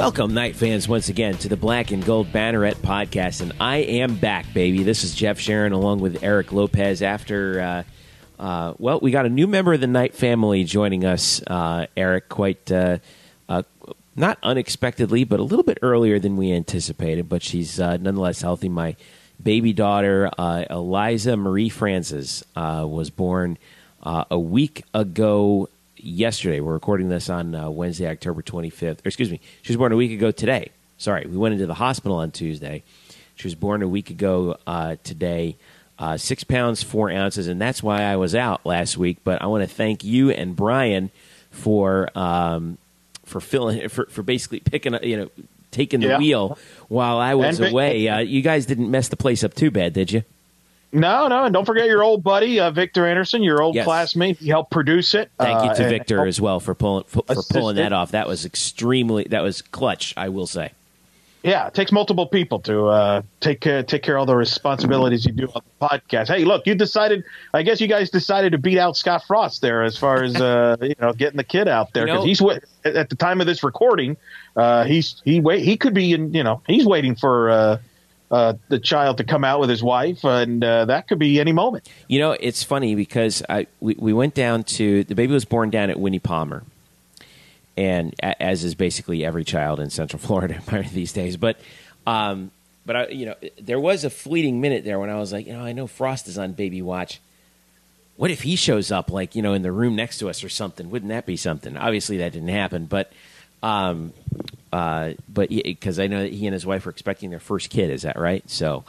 Welcome, Knight fans, once again to the Black and Gold Banneret podcast. And I am back, baby. This is Jeff Sharon along with Eric Lopez. After, uh, uh, well, we got a new member of the Knight family joining us, uh, Eric, quite uh, uh, not unexpectedly, but a little bit earlier than we anticipated. But she's uh, nonetheless healthy. My baby daughter, Eliza Marie Francis, was born a week ago yesterday. We're recording this on uh, Wednesday, October 25th. Or excuse me, she was born a week ago today. Sorry, we went into the hospital on Tuesday. She was born a week ago uh, today. Uh, six pounds four ounces, and that's why I was out last week. But I want to thank you and Brian for um, for filling for, for basically picking you know taking the yeah. wheel while I was and, away. Uh, you guys didn't mess the place up too bad, did you? No, no, and don't forget your old buddy uh, Victor Anderson, your old yes. classmate. He helped produce it. Thank you to uh, Victor as well for pulling for, for pulling that off. That was extremely that was clutch, I will say. Yeah, it takes multiple people to uh, take uh, take care of all the responsibilities you do on the podcast. Hey, look, you decided. I guess you guys decided to beat out Scott Frost there as far as uh, you know getting the kid out there because you know, he's at the time of this recording. Uh, he's he wait he could be in you know he's waiting for uh, the child to come out with his wife, and uh, that could be any moment. You know, it's funny because I we, we went down to the baby was born down at Winnie Palmer, and as is basically every child in Central Florida these days. But um, but I, you know, there was a fleeting minute there when I was like, you know, I know Frost is on baby watch. What if he shows up, like you know, in the room next to us or something? Wouldn't that be something? Obviously, that didn't happen, but um, uh, but because I know that he and his wife are expecting their first kid, is that right? So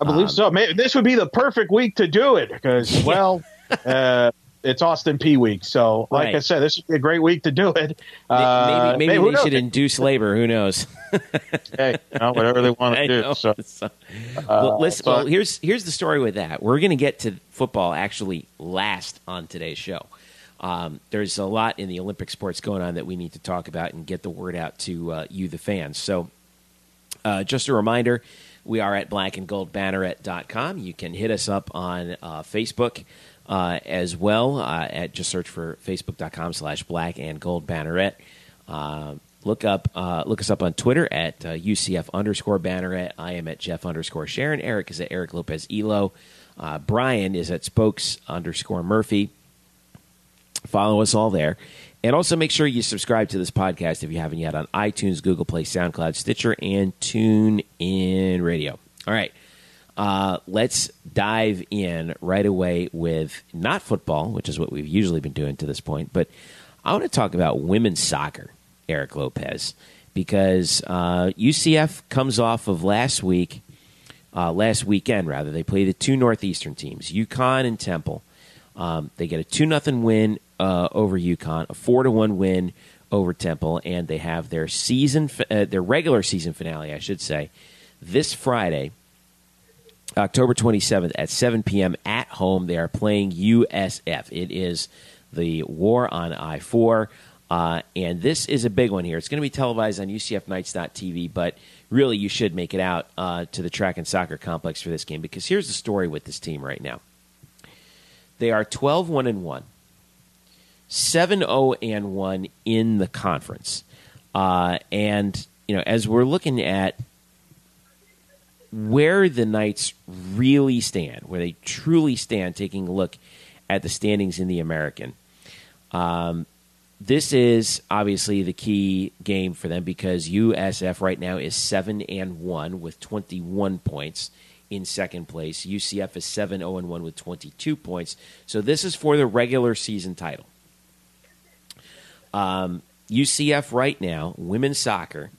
I believe um, so. Maybe this would be the perfect week to do it because, well, uh, it's Austin Peay week. So, like right. I said, this would be a great week to do it. Uh, maybe maybe, maybe they should induce labor. Who knows? hey, you know, whatever they want to do. Know. So, so well, uh, listen. well, here's here's the story with that. We're going to get to football actually last on today's show. Um, there's a lot in the Olympic sports going on that we need to talk about and get the word out to uh, you, the fans. So, uh, just a reminder we are at blackandgoldbanneret.com. You can hit us up on uh, Facebook uh, as well. Uh, at Just search for facebook.com slash black and gold banneret. Uh, look up look us up on Twitter at UCF underscore banneret. I am at Jeff underscore Sharon. Eric is at Eric Lopez Elo. Brian is at spokes underscore Murphy. Follow us all there. And also make sure you subscribe to this podcast if you haven't yet on iTunes, Google Play, SoundCloud, Stitcher, and Tune In Radio. All right. Uh, let's dive in right away with not football, which is what we've usually been doing to this point, but I want to talk about women's soccer, Eric Lopez, because uh, UCF comes off of last week, uh, last weekend rather. They play the two Northeastern teams, UConn and Temple. Um, they get a two nothing win uh, over UConn, a four to one win over Temple, and they have their season, uh, their regular season finale, I should say, this Friday, October 27th at 7 p.m. at home. They are playing USF. It is the War on I 4. Uh, and this is a big one here. It's going to be televised on UCF UCFKnights.tv, but really you should make it out uh, to the track and soccer complex for this game because here's the story with this team right now. They are 12 1 and 1. 7 0 and 1 in the conference. Uh, and, you know, as we're looking at where the Knights really stand, where they truly stand, taking a look at the standings in the American, um, this is obviously the key game for them because USF right now is 7 and 1 with 21 points in second place. UCF is 7 0 1 with 22 points. So this is for the regular season title. Um, UCF right now, women's soccer,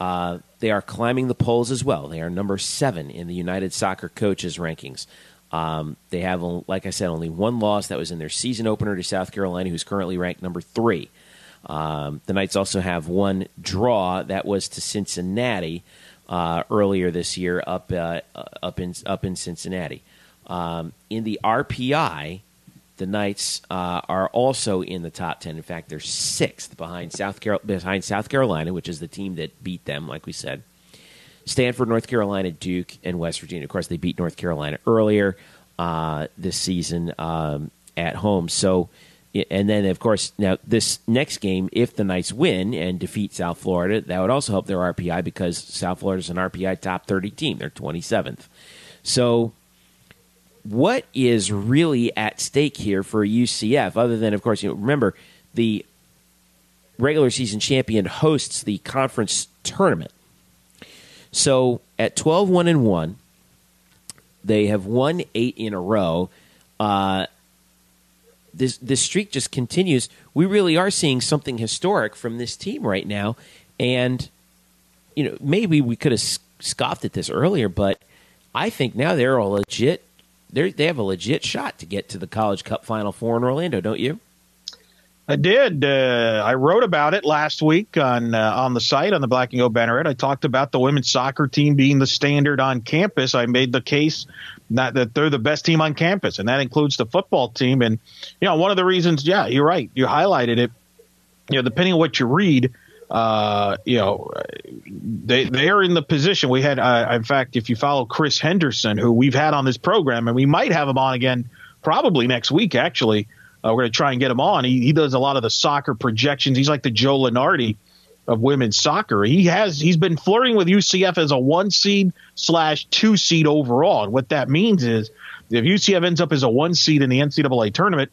uh, they are climbing the polls as well. They are number seven in the United Soccer Coaches rankings. Um, they have, like I said, only one loss that was in their season opener to South Carolina, who's currently ranked number three. Um, the Knights also have one draw that was to Cincinnati uh, earlier this year, up uh, up in up in Cincinnati. Um, in the RPI, the Knights uh, are also in the top ten. In fact, they're sixth behind South Carol- behind South Carolina, which is the team that beat them, like we said. Stanford, North Carolina, Duke, and West Virginia. Of course, they beat North Carolina earlier uh, this season um, at home. So and then of course now this next game, if the Knights win and defeat South Florida, that would also help their RPI because South Florida is an RPI top thirty team. They're twenty seventh. So, what is really at stake here for UCF? Other than, of course, you know, remember the regular season champion hosts the conference tournament. So at 12 1 and 1, they have won eight in a row. Uh, this this streak just continues. We really are seeing something historic from this team right now, and you know maybe we could have scoffed at this earlier, but I think now they're a legit. They they have a legit shot to get to the College Cup Final Four in Orlando, don't you? I did. Uh, I wrote about it last week on uh, on the site on the Black and Gold Banneret. I talked about the women's soccer team being the standard on campus. I made the case that, that they're the best team on campus, and that includes the football team. And you know, one of the reasons, yeah, you're right. You highlighted it. You know, depending on what you read, uh, you know, they they are in the position. We had, uh, in fact, if you follow Chris Henderson, who we've had on this program, and we might have him on again probably next week, actually. Uh, we're going to try and get him on. He, he does a lot of the soccer projections. He's like the Joe Lunardi of women's soccer. He has he's been flirting with UCF as a one seed slash two seed overall. And what that means is if UCF ends up as a one seed in the NCAA tournament,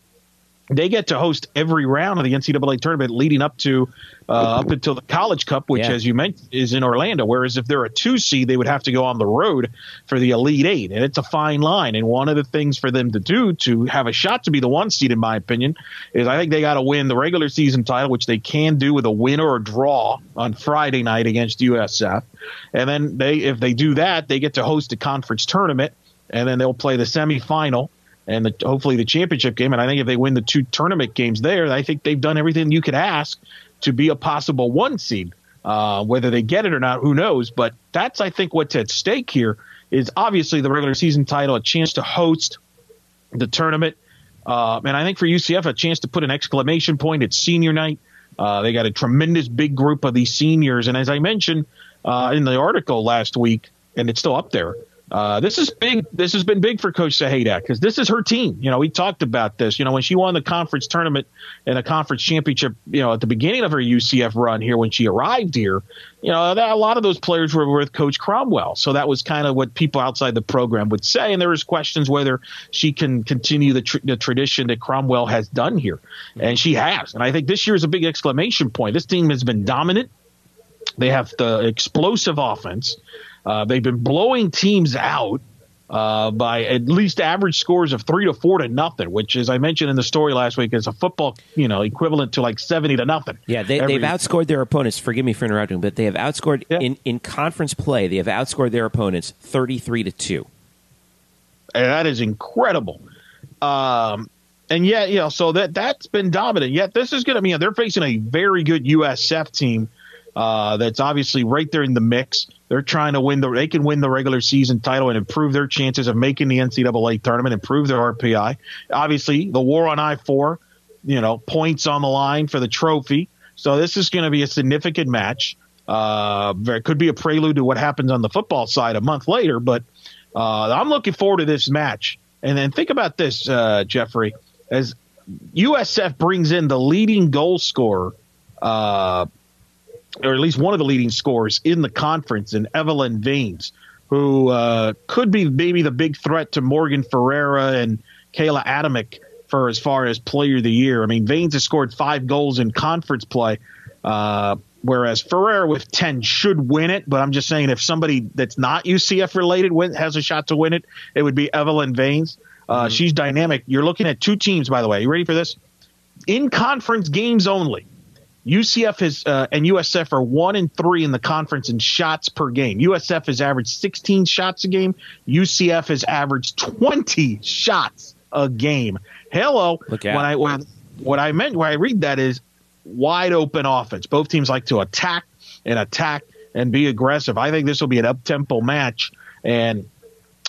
they get to host every round of the NCAA tournament leading up to uh, up until the College Cup, which, yeah. as you mentioned, is in Orlando. Whereas if they're a two seed, they would have to go on the road for the Elite Eight, and it's a fine line. And one of the things for them to do to have a shot to be the one seed, in my opinion, is I think they got to win the regular season title, which they can do with a win or a draw on Friday night against USF. And then they, if they do that, they get to host a conference tournament, and then they'll play the semifinal and the, hopefully the championship game. And I think if they win the two tournament games there, I think they've done everything you could ask to be a possible one seed. Uh, whether they get it or not, who knows? But that's, I think, what's at stake here is obviously the regular season title, a chance to host the tournament. Uh, and I think for UCF, a chance to put an exclamation point at senior night. Uh, they got a tremendous big group of these seniors. And as I mentioned uh, in the article last week, and it's still up there, uh, this is big. This has been big for Coach Sahaydak because this is her team. You know, we talked about this. You know, when she won the conference tournament and a conference championship, you know, at the beginning of her UCF run here when she arrived here, you know, that, a lot of those players were with Coach Cromwell. So that was kind of what people outside the program would say. And there was questions whether she can continue the, tr- the tradition that Cromwell has done here, and she has. And I think this year is a big exclamation point. This team has been dominant. They have the explosive offense. Uh, they've been blowing teams out uh, by at least average scores of three to four to nothing, which, as I mentioned in the story last week, is a football, you know, equivalent to like seventy to nothing. Yeah, they, have outscored their opponents. Forgive me for interrupting, but they have outscored yeah. in in conference play. They have outscored their opponents thirty three to two. And that is incredible. Um, and yet, you know, so that that's been dominant. Yet this is going to mean they're facing a very good USF team uh, that's obviously right there in the mix. They're trying to win the. They can win the regular season title and improve their chances of making the NCAA tournament, improve their RPI. Obviously, the war on I four, you know, points on the line for the trophy. So this is going to be a significant match. Uh, it could be a prelude to what happens on the football side a month later, but uh, I'm looking forward to this match. And then think about this, uh, Jeffrey, as USF brings in the leading goal scorer uh, or at least one of the leading scorers in the conference in Evelyn Viens, who uh, could be maybe the big threat to Morgan Ferreira and Kayla Adamek for as far as player of the year. I mean, Viens has scored five goals in conference play, uh, whereas Ferreira with 10 should win it. But I'm just saying if somebody that's not UCF related win, has a shot to win it, it would be Evelyn Viens. Uh, mm-hmm. She's dynamic. You're looking at two teams, by the way. You ready for this? In conference games only. UCF is uh, and USF are one and three in the conference in shots per game. USF has averaged 16 shots a game. UCF has averaged 20 shots a game. Hello. Look when I when, what I meant when I read that is wide open offense. Both teams like to attack and attack and be aggressive. I think this will be an up tempo match and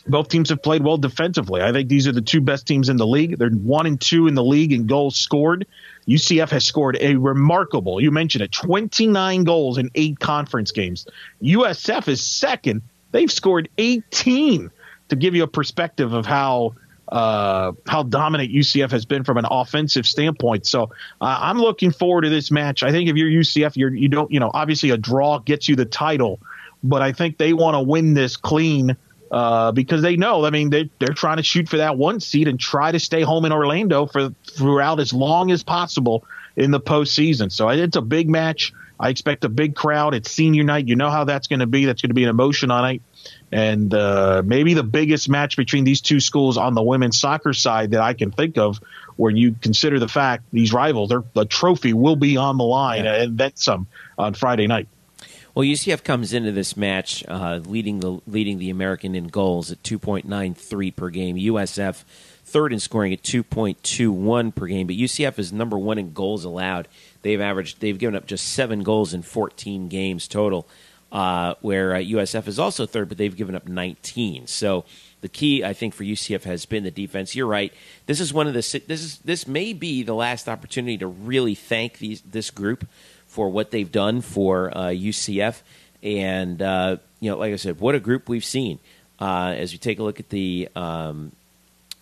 both teams have played well defensively. I think these are the two best teams in the league. They're one and two in the league in goals scored. UCF has scored a remarkable, you mentioned it, 29 goals in eight conference games. USF is second. They've scored 18 to give you a perspective of how uh, how dominant UCF has been from an offensive standpoint. So uh, I'm looking forward to this match. I think if you're UCF, you're you don't you know obviously a draw gets you the title, but I think they want to win this clean. Uh, because they know, I mean, they, they're trying to shoot for that one seed and try to stay home in Orlando for throughout as long as possible in the postseason. So it's a big match. I expect a big crowd. It's senior night. You know how that's going to be. That's going to be an emotion on night and uh, maybe the biggest match between these two schools on the women's soccer side that I can think of, where you consider the fact these rivals, the trophy will be on the line yeah. and then some on Friday night. Well, UCF comes into this match uh, leading the leading the American in goals at 2.93 per game. USF third in scoring at 2.21 per game, but UCF is number one in goals allowed. They've averaged they've given up just seven goals in 14 games total uh, where uh, USF is also third, but they've given up 19. So the key, I think, for UCF has been the defense. You're right. This is one of the this is this may be the last opportunity to really thank these this group for what they've done for uh, UCF. And uh, you know, like I said, what a group we've seen. Uh, as we take a look at the um,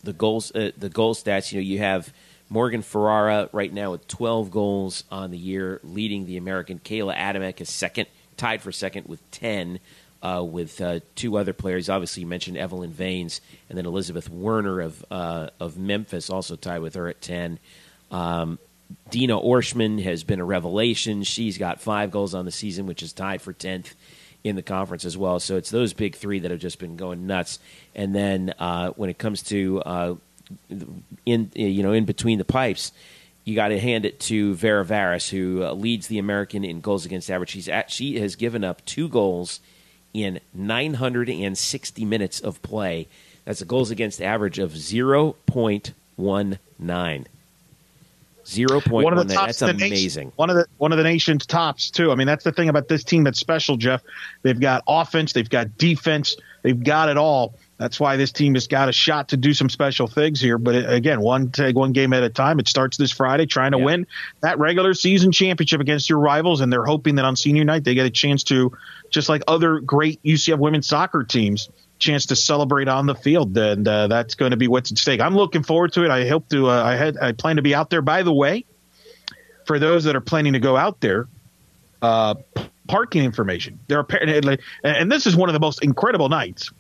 the goals uh, the goal stats, you know, you have. Morgan Ferreira right now with 12 goals on the year, leading the American. Kayla Adamek is second tied for second with 10, uh, with uh, two other players. Obviously, you mentioned Evelyn Viens, and then Elizabeth Werner of, uh, of Memphis also tied with her at 10. Um, Dina Orschmann has been a revelation. She's got five goals on the season, which is tied for 10th in the conference as well. So it's those big three that have just been going nuts. And then uh, when it comes to uh, in you know in between the pipes, you got to hand it to Vera Varis, who uh, leads the American in goals against average. She's at, she has given up two goals in 960 minutes of play. That's a goals against average of 0.19. 0.19. One of the tops that's amazing. Nation, one of the one of the nation's tops too. I mean, that's the thing about this team that's special, Jeff. They've got offense, they've got defense, they've got it all. That's why this team has got a shot to do some special things here. But it, again, one take one game at a time. It starts this Friday, trying to yeah. win that regular season championship against your rivals, and they're hoping that on senior night they get a chance to, just like other great UCF women's soccer teams, chance to celebrate on the field, and uh, that's going to be what's at stake. I'm looking forward to it. I hope to. Uh, I had I plan to be out there. By the way, for those that are planning to go out there, uh, parking information. There are and this is one of the most incredible nights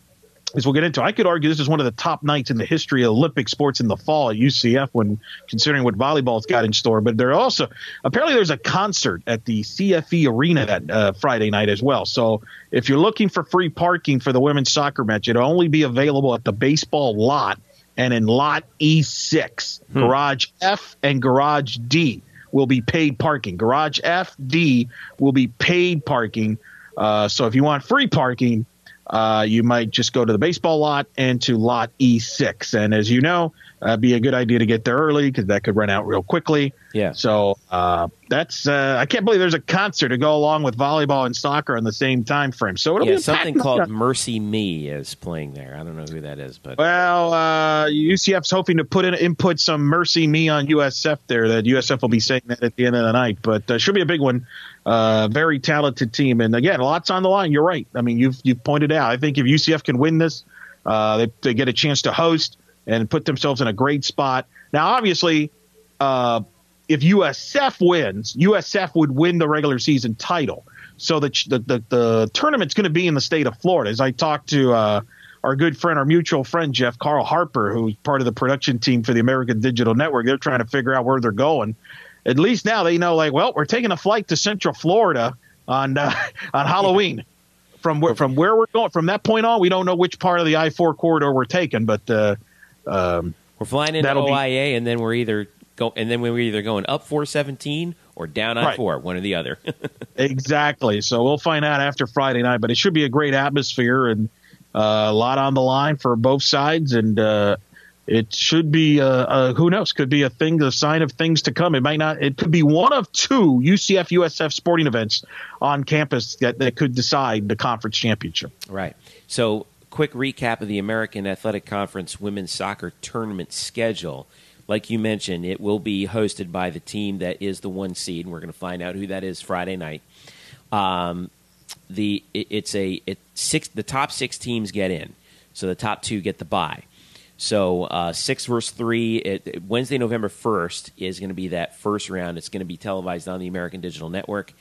as we'll get into, I could argue this is one of the top nights in the history of Olympic sports in the fall at UCF when considering what volleyball's got in store. But there also apparently there's a concert at the CFE Arena that uh, Friday night as well. So if you're looking for free parking for the women's soccer match, it'll only be available at the baseball lot and in lot E6, hmm. garage F and garage D will be paid parking. Garage F, D will be paid parking. Uh, so if you want free parking, uh, you might just go to the baseball lot and to lot E6. And as you know, uh, be a good idea to get there early because that could run out real quickly. Yeah. So uh, that's uh, I can't believe there's a concert to go along with volleyball and soccer in the same time frame. So it'll yeah, be something called Mercy Me is playing there. I don't know who that is, but well, uh, UCF's hoping to put in input some Mercy Me on USF there. That USF will be saying that at the end of the night, but uh, should be a big one. Uh, very talented team, and again, lots on the line. You're right. I mean, you've you've pointed out. I think if UCF can win this, uh, they, they get a chance to host and put themselves in a great spot. Now, obviously, uh, if USF wins, USF would win the regular season title. So the the the, the tournament's going to be in the state of Florida. As I talked to uh, our good friend, our mutual friend Jeff Carl Harper, who's part of the production team for the American Digital Network, they're trying to figure out where they're going at least now they know, like, well, we're taking a flight to Central Florida on uh, on Halloween. From where from where we're going from that point on, we don't know which part of the I four corridor we're taking, but uh, um, we're flying into OIA, be, and then we're either go and then we're either going up four seventeen or down I four, one or the other. exactly. So we'll find out after Friday night, but it should be a great atmosphere and uh, a lot on the line for both sides, and uh, it should be uh, uh, who knows? Could be a thing a sign of things to come. It might not it could be one of two ucf usf sporting events on campus that, that could decide the conference championship. Right. So quick recap of the american athletic conference women's soccer tournament schedule. Like you mentioned it will be hosted by the team that is the one seed and we're going to find out who that is friday night. Um, the it, it's a it six the top six teams get in. So the top two get the bye So uh, six versus three. It, Wednesday, November first is going to be that first round. It's going to be televised on the American Digital Network.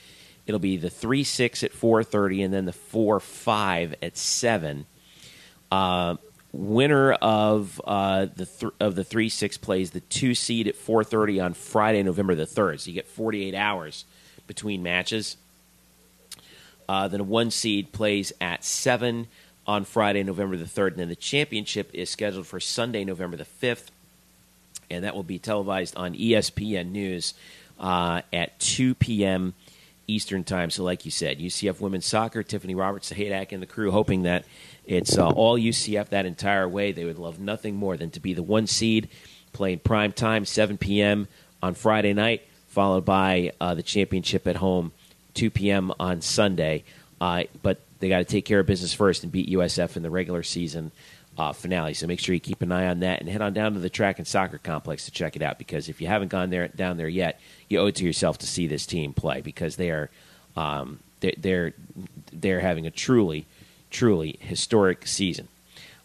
It'll be the three six at four thirty, and then the four five at seven. Uh, winner of uh, the th- of the three six plays the two seed at four thirty on Friday, November the third. So you get forty eight hours between matches. Uh, then a one seed plays at seven on Friday, November the third, and then the championship is scheduled for Sunday, November the fifth, and that will be televised on ESPN News uh, at two p.m. Eastern Time. So, like you said, UCF women's soccer, Tiffany Roberts Sahaydak, and the crew hoping that it's uh, all UCF that entire way. They would love nothing more than to be the one seed, playing prime time, 7 p.m. on Friday night, followed by uh, the championship at home, 2 p.m. on Sunday. Uh, but they got to take care of business first and beat USF in the regular season uh, finale. So make sure you keep an eye on that and head on down to the track and soccer complex to check it out. Because if you haven't gone there down there yet, you owe it to yourself to see this team play because they are um, they're, they're they're having a truly truly historic season.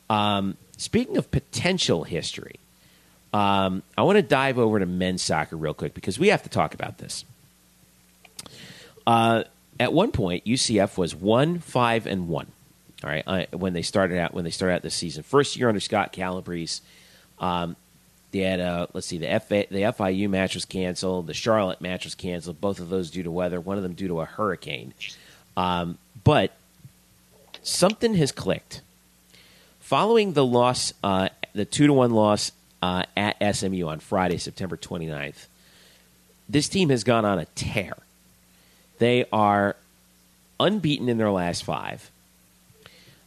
Um, speaking of potential history, um, I want to dive over to men's soccer real quick because we have to talk about this. Uh, at one point, UCF was one five and one. All right, uh, when they started out when they started out this season, first year under Scott Calabrese, um, they had a let's see the FA, the FIU match was canceled, the Charlotte match was canceled. Both of those due to weather, one of them due to a hurricane. Um, but something has clicked. Following the loss, uh, the two to one loss uh, at SMU on Friday, September 29th, this team has gone on a tear. They are unbeaten in their last five.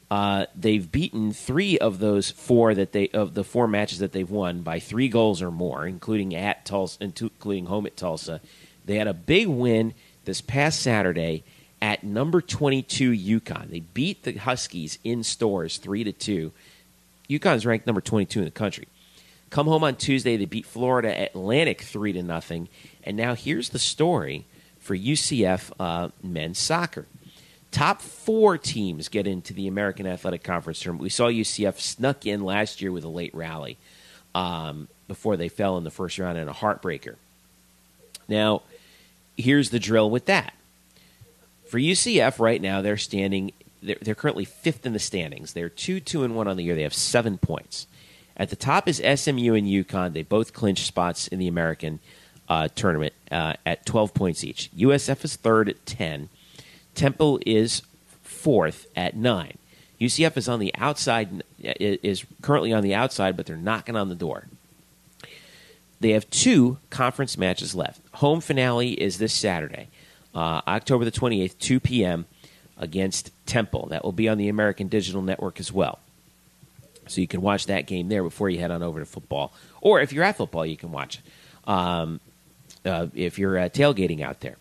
Uh, they've beaten three of those four that they of the four matches that they've won by three goals or more, including at Tulsa, including home at Tulsa. They had a big win this past Saturday at number 22 UConn. They beat the Huskies in Storrs 3 to 2. UConn's ranked number 22 in the country. Come home on Tuesday, they beat Florida Atlantic 3 to nothing. And now here's the story for UCF uh, men's soccer. Top four teams get into the American Athletic Conference tournament. We saw UCF snuck in last year with a late rally um, before they fell in the first round in a heartbreaker. Now, here's the drill with that for UCF right now, they're standing. They're, they're currently fifth in the standings. They're two, two, and one on the year. They have seven points. At the top is SMU and UConn. They both clinch spots in the American uh, tournament uh, at 12 points each. USF is third at 10. Temple is fourth at nine. UCF is on the outside, is currently on the outside, but they're knocking on the door. They have two conference matches left. Home finale is this Saturday uh, October the 28th, 2 p.m. against Temple. That will be on the American Digital Network as well. So you can watch that game there before you head on over to football. Or if you're at football, you can watch it. Um, uh, if you're uh, tailgating out there.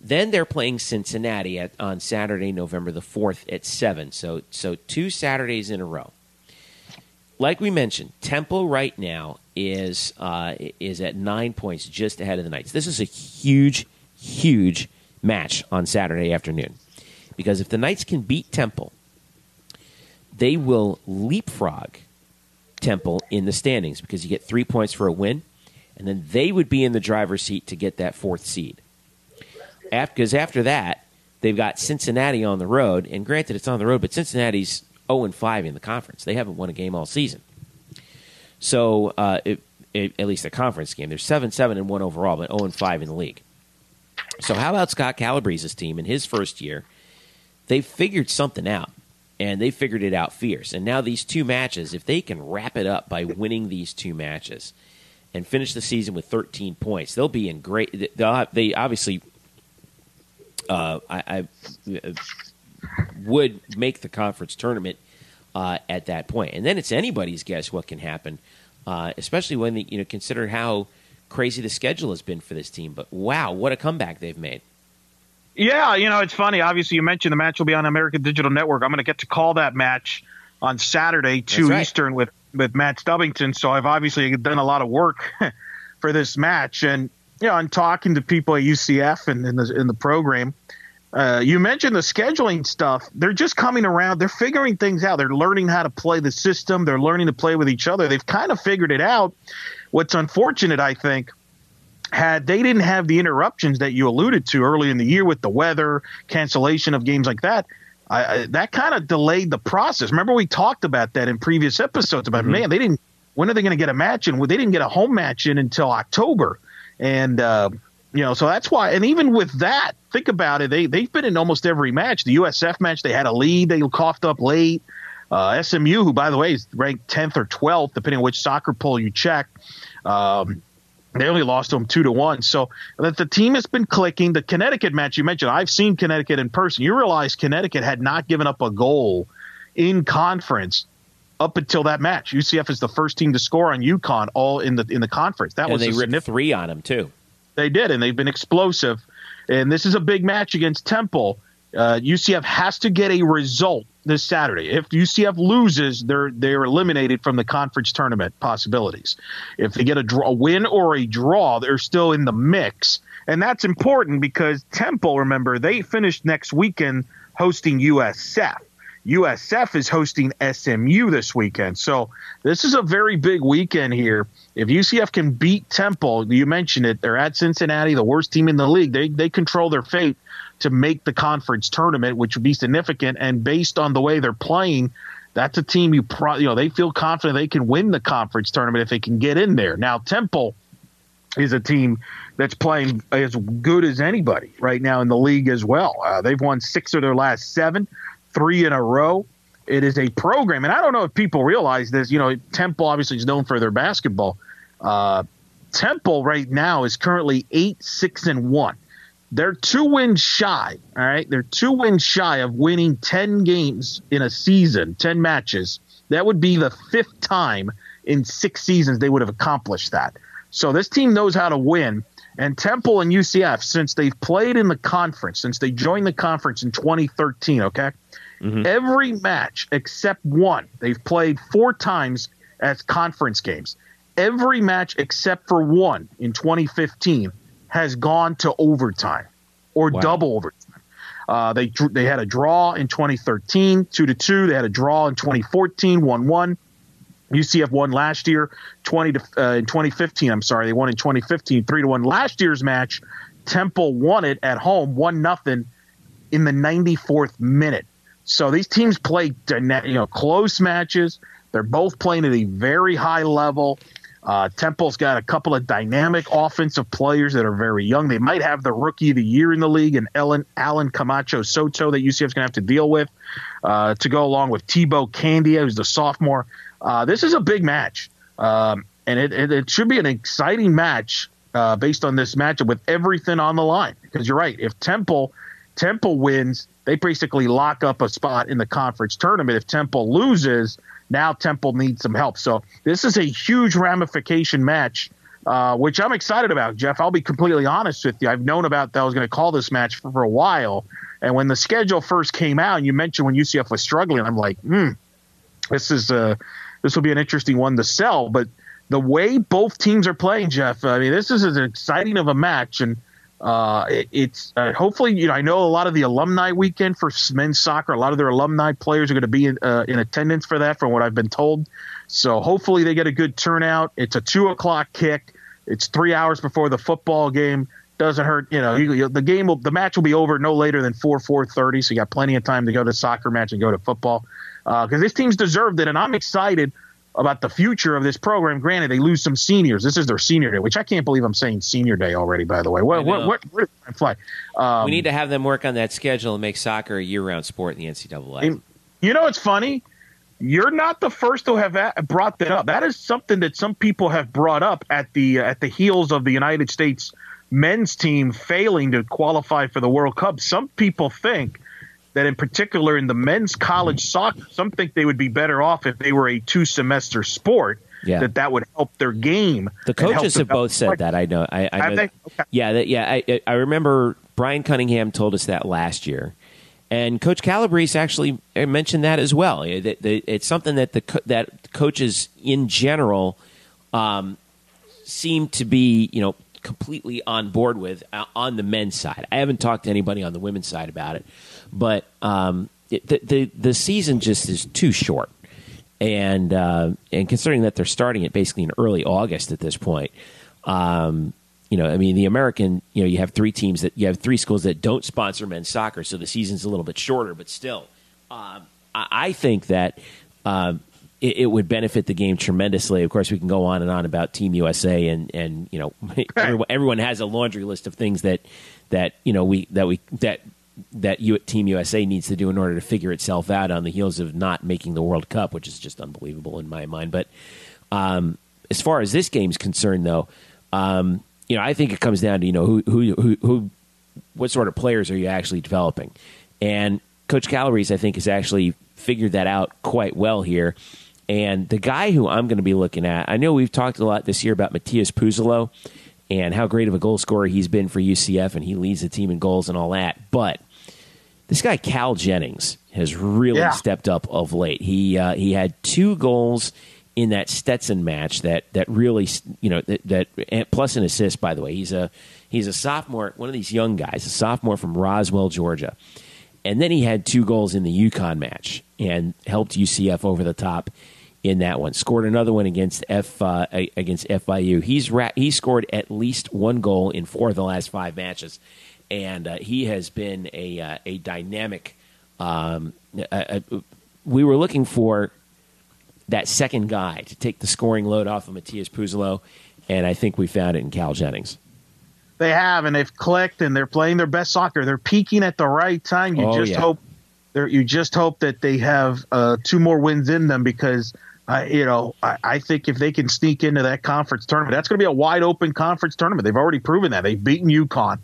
Then they're playing Cincinnati at, on Saturday, November the 4th at 7. So, so two Saturdays in a row. Like we mentioned, Temple right now is uh, is at nine points, just ahead of the Knights. This is a huge, huge match on Saturday afternoon. Because if the Knights can beat Temple, they will leapfrog Temple in the standings because you get three points for a win, and then they would be in the driver's seat to get that fourth seed. Because after that, they've got Cincinnati on the road, and granted, it's on the road, but Cincinnati's 0 and 5 in the conference. They haven't won a game all season. So, uh, it, it, at least a conference game. They're 7 7 and 1 overall, but 0 and 5 in the league. So how about Scott Calabrese's team in his first year? They figured something out, and they figured it out fierce. And now these two matches, if they can wrap it up by winning these two matches and finish the season with 13 points, they'll be in great. they obviously, uh, I, I, would make the conference tournament uh, at that point. and then it's anybody's guess what can happen, uh, especially when the, you know consider how crazy the schedule has been for this team. But wow, what a comeback they've made. Yeah, you know, it's funny. Obviously, you mentioned the match will be on American Digital Network. I'm going to get to call that match on Saturday, 2 right. Eastern, with, with Matt Stubbington. So I've obviously done a lot of work for this match. And, you know, I'm talking to people at UCF and in the, in the program. uh, you mentioned the scheduling stuff. They're just coming around. They're figuring things out. They're learning how to play the system. They're learning to play with each other. They've kind of figured it out. What's unfortunate, I think, had they didn't have the interruptions that you alluded to early in the year with the weather, cancellation of games like that, I, I, that kind of delayed the process. Remember, we talked about that in previous episodes about mm-hmm. man, they didn't. When are they going to get a match in? Well, they didn't get a home match in until October, and uh, you know, so that's why. And even with that, think about it. They they've been in almost every match. The USF match, they had a lead. They coughed up late. Uh, SMU, who by the way is ranked tenth or twelfth, depending on which soccer poll you check. Um, they only lost to them two to one. So that the team has been clicking. The Connecticut match you mentioned, I've seen Connecticut in person. You realize Connecticut had not given up a goal in conference up until that match. UCF is the first team to score on UConn all in the in the conference. That and was they ripped three on them too. They did, and they've been explosive. And this is a big match against Temple. Uh, UCF has to get a result this Saturday. If UCF loses, they're they're eliminated from the conference tournament possibilities. If they get a, draw, a win or a draw, they're still in the mix, and that's important because Temple, remember, they finished next weekend hosting USF. USF is hosting SMU this weekend. So this is a very big weekend here. If UCF can beat Temple, you mentioned it, they're at Cincinnati, the worst team in the league. They they control their fate to make the conference tournament, which would be significant. And based on the way they're playing, that's a team you pro, you know they feel confident they can win the conference tournament if they can get in there. Now Temple is a team that's playing as good as anybody right now in the league as well. Uh, they've won six of their last seven three in a row. It is a program, and I don't know if people realize this. You know, Temple obviously is known for their basketball. Uh, Temple right now is currently eight, six, and one. They're two wins shy. All right, they're two wins shy of winning ten games in a season, ten matches. That would be the fifth time in six seasons they would have accomplished that. So this team knows how to win. And Temple and UCF, since they've played in the conference, since they joined the conference in 2013, okay, Mm-hmm. Every match except one, they've played four times as conference games. Every match except for one in 2015 has gone to overtime or wow. double overtime. Uh, they they had a draw in 2013, two to two. They had a draw in 2014, one one. UCF won last year, 20 to uh, in 2015. I'm sorry, they won in 2015, three to one. Last year's match, Temple won it at home, one nothing, in the 94th minute. So these teams play you know close matches. They're both playing at a very high level. Uh, Temple's got a couple of dynamic offensive players that are very young. They might have the rookie of the year in the league, and Ellen Alan Camacho Soto that UCF's going to have to deal with uh, to go along with Thibaut Candia, who's the sophomore. Uh, this is a big match, um, and it, it, it, should be an exciting match uh, based on this matchup with everything on the line. Because you're right, if Temple Temple wins, they basically lock up a spot in the conference tournament. If Temple loses, now Temple needs some help. So this is a huge ramification match, uh, which I'm excited about, Jeff. I'll be completely honest with you. I've known about that I was going to call this match for, for, a while. And when the schedule first came out, and you mentioned when UCF was struggling, I'm like, hmm, this is a, uh, this will be an interesting one to sell. But the way both teams are playing, Jeff, I mean, this is as exciting of a match. And uh, it, it's uh, hopefully you know I know a lot of the alumni weekend for men's soccer. A lot of their alumni players are going to be in, uh, in attendance for that, from what I've been told. So hopefully they get a good turnout. It's a two o'clock kick. It's three hours before the football game. Doesn't hurt, you know. You, the game will, the match will be over no later than four four thirty. So you got plenty of time to go to soccer match and go to football because uh, this team's deserved it, and I'm excited about the future of this program. Granted, they lose some seniors. This is their senior day, which I can't believe I'm saying senior day already. By the way, what what what, where did fly? Um, we need to have them work on that schedule and make soccer a year-round sport in the NCAA. you know, it's funny. You're not the first to have brought that up. That is something that some people have brought up at the at the heels of the United States men's team failing to qualify for the World Cup. Some people think that in particular in the men's college soccer, some think they would be better off if they were a two semester sport. Yeah. That that would help their game. The coaches have both said that. I know. I, I know. Okay. Yeah, that, yeah. I, I remember Brian Cunningham told us that last year, and Coach Calabrese actually mentioned that as well. It's something that the that coaches in general um, seem to be, you know, completely on board with uh, on the men's side. I haven't talked to anybody on the women's side about it, but um, it, the, the the season just is too short, and uh, and considering that they're starting it basically in early August at this point. Um, you know, I mean, the American, you know, you have three teams that you have three schools that don't sponsor men's soccer, so the season's a little bit shorter, but still, um, I, I, think that um, it, it, would benefit the game tremendously. Of course, we can go on and on about Team USA, and and you know, everyone, everyone has a laundry list of things that that you know we that we that that you, Team USA needs to do in order to figure itself out on the heels of not making the World Cup, which is just unbelievable in my mind. But um, as far as this game's concerned, though, um, you know, I think it comes down to you know who who who, who what sort of players are you actually developing, and Coach Calabrese, I think, has actually figured that out quite well here. And the guy who I'm going to be looking at, I know we've talked a lot this year about Matheus Puzolo and how great of a goal scorer he's been for UCF, and he leads the team in goals and all that. But this guy Cal Jennings has really yeah. stepped up of late. He uh, he had two goals in that Stetson match that that really you know that, that plus an assist. By the way, he's a he's a sophomore, one of these young guys, a sophomore from Roswell, Georgia, and then he had two goals in the UConn match and helped UCF over the top in that one. Scored another one against F uh, against FIU. He's ra- he scored at least one goal in four of the last five matches, and uh, he has been a uh, a dynamic. Um, we were looking for that second guy to take the scoring load off of Matheus Puzolo, and I think we found it in Cal Jennings. They have, and they've clicked, and they're playing their best soccer. They're peaking at the right time. You oh, just yeah. hope, you just hope that they have uh, two more wins in them because uh, you know, I, I, think if they can sneak into that conference tournament, that's going to be a wide open conference tournament. They've already proven that. They've beaten UConn.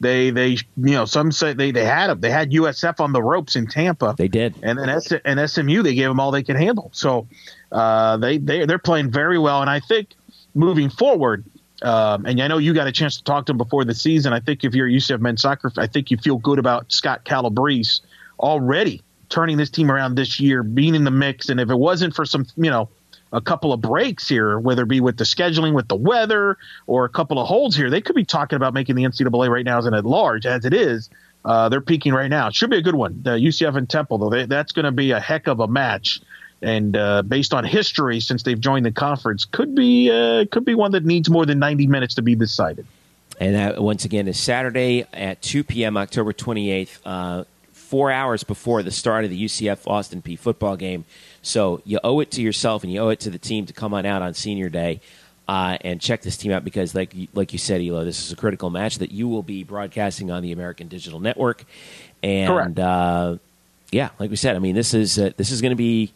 They, they, you know, some say they, they had them. They had USF on the ropes in Tampa. They did, and then S- and SMU they gave them all they could handle. So uh, they they they're playing very well, and I think moving forward. Um, and I know you got a chance to talk to them before the season. I think if you're UCF men's soccer, I think you feel good about Scott Calabrese already turning this team around this year, being in the mix. And if it wasn't for some, you know, a couple of breaks here, whether it be with the scheduling, with the weather, or a couple of holds here, they could be talking about making the NCAA right now as an at large as it is. Uh, they're peaking right now. It should be a good one. The UCF and Temple, though, they, that's going to be a heck of a match. And uh, based on history, since they've joined the conference, could be uh, could be one that needs more than 90 minutes to be decided. And that once again is Saturday at 2 p.m. October 28th four hours before the start of the UCF Austin Peay football game. So you owe it to yourself and you owe it to the team to come on out on senior day uh, and check this team out because, like like you said, Elo, this is a critical match that you will be broadcasting on the American Digital Network. And uh, yeah, like we said, I mean this is uh, this is going to be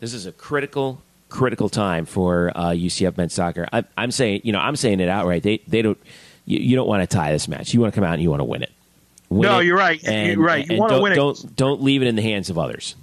this is a critical critical time for UCF uh, men's soccer. I, am saying you know I'm saying it outright. They they don't you, you don't want to tie this match. You want to come out and you want to win it no, you're right. And, you're right. You want to win it. Don't don't leave it in the hands of others.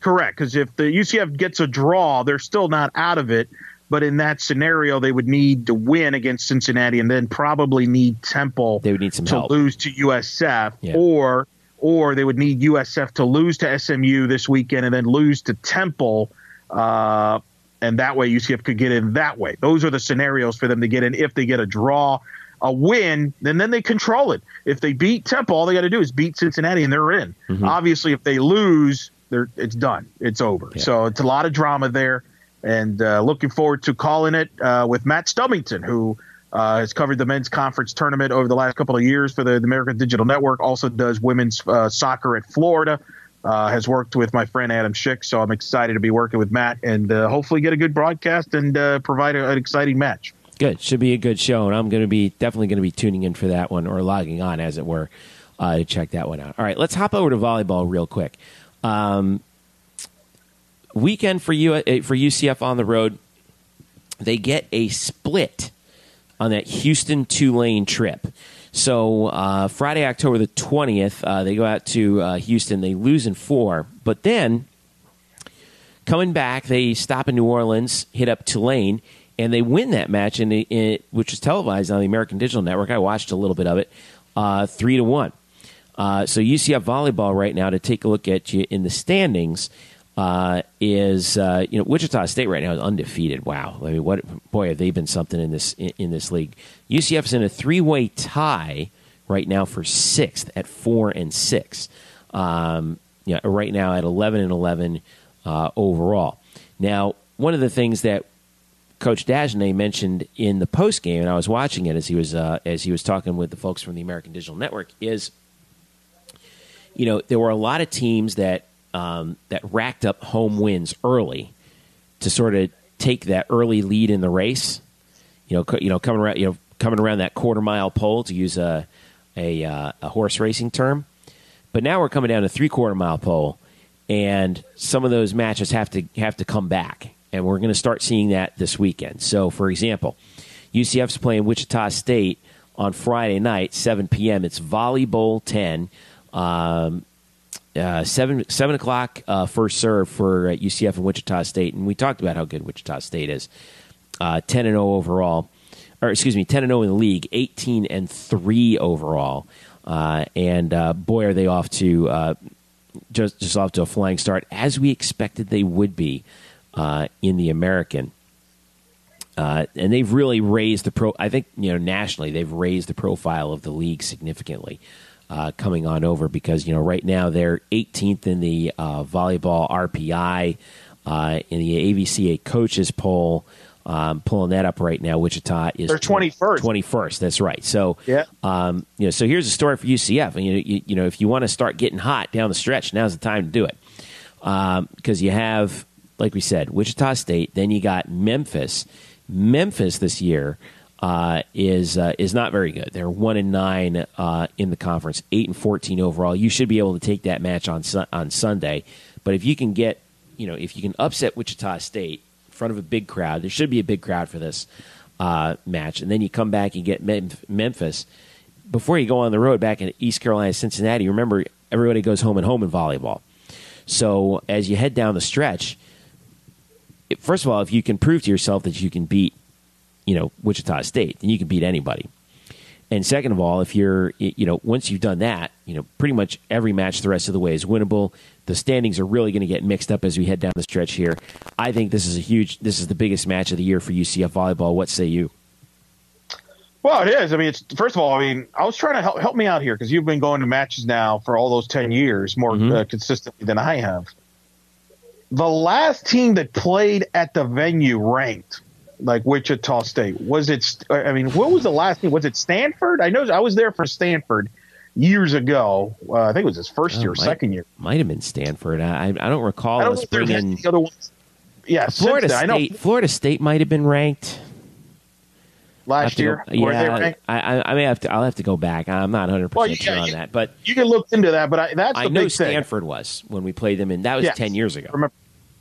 Correct, because if the UCF gets a draw, they're still not out of it. But in that scenario, they would need to win against Cincinnati, and then probably need Temple. They would need some to help. lose to USF, yeah. or or they would need USF to lose to SMU this weekend, and then lose to Temple. Uh, and that way UCF could get in that way. Those are the scenarios for them to get in if they get a draw a win, and then they control it. If they beat Temple, all they got to do is beat Cincinnati, and they're in. Mm-hmm. Obviously, if they lose, they're it's done. It's over. Yeah. So it's a lot of drama there, and uh, looking forward to calling it uh, with Matt Stubbington, who uh, has covered the men's conference tournament over the last couple of years for the, the American Digital Network. Also does women's uh, soccer at Florida. Uh, has worked with my friend Adam Schick, so I'm excited to be working with Matt and uh, hopefully get a good broadcast and provide a, an exciting match. Good. Should be a good show, and I'm going to be definitely going to be tuning in for that one or logging on, as it were, uh, to check that one out. All right, let's hop over to volleyball real quick. Um, weekend for you uh, for UCF on the road. They get a split on that Houston Tulane trip. So uh, Friday, October the twentieth, uh, they go out to uh, Houston. They lose in four, but then coming back, they stop in New Orleans, hit up Tulane, and they win that match, in, in, which was televised on the American Digital Network. I watched a little bit of it, uh, three to one. Uh, so UCF volleyball right now to take a look at you in the standings. uh, is uh, you know Wichita State right now is undefeated. Wow, I mean, what boy have they been something in this in, in this league? UCF's in a three way tie right now for sixth at four and six. Um, yeah, right now at eleven and eleven uh, overall. Now, one of the things that Coach Dagenais mentioned in the post game, and I was watching it as he was uh, as he was talking with the folks from the American Digital Network, is you know there were a lot of teams that um, that racked up home wins early to sort of take that early lead in the race. You know, you know, coming around, you know, coming around that quarter mile pole to use a a, uh, a horse racing term. But now we're coming down to three quarter mile pole, and some of those matches have to have to come back, and we're going to start seeing that this weekend. So, for example, UCF's playing Wichita State on Friday night, 7 p.m. It's volleyball 10. Um, uh, seven seven o'clock uh, first serve for uh, UCF and Wichita State, and we talked about how good Wichita State is. Uh, ten and zero oh overall, or excuse me, ten and zero oh in the league, eighteen and three overall, uh, and uh, boy are they off to just just off to a flying start as we expected they would be in the American. and they've really raised the pro. I think you know nationally they've raised the profile of the league significantly uh, coming on over because you know right now they're 18th in the uh, volleyball RPI uh, in the AVCA coaches poll. Um, pulling that up right now, Wichita is they're 21st. 21st, that's right. So yeah, um, you know, so here's a story for UCF. And you, you, you know, if you want to start getting hot down the stretch, now's the time to do it because um, you have, like we said, Wichita State. Then you got Memphis. Memphis this year uh, is uh, is not very good. They're one and nine uh, in the conference, eight and fourteen overall. You should be able to take that match on on Sunday, but if you can get, you know, if you can upset Wichita State in front of a big crowd, there should be a big crowd for this uh, match, and then you come back and get Memphis before you go on the road back in East Carolina, Cincinnati. Remember, everybody goes home and home in volleyball. So as you head down the stretch, first of all, if you can prove to yourself that you can beat you know Wichita State, then you can beat anybody. And second of all, if you're you know once you've done that, you know pretty much every match the rest of the way is winnable. The standings are really going to get mixed up as we head down the stretch here. I think this is a huge. This is the biggest match of the year for UCF volleyball. What say you? Well, it is. I mean, it's first of all. I mean, I was trying to help help me out here because you've been going to matches now for all those ten years more mm-hmm. uh, consistently than I have. The last team that played at the venue ranked like Wichita State? Was it? I mean, what was the last team? Was it Stanford? I know I was there for Stanford years ago. Uh, I think it was his first oh, year, might, second year. Might have been Stanford. I I don't recall. I don't us bringing the other ones. Yeah, Florida State. Florida State might have been ranked last year. Go, yeah, I, I may have to. I'll have to go back. I'm not 100 well, percent sure on you, that, but you can look into that. But I, that's I know Stanford thing. was when we played them, and that was yes. 10 years ago. Remember,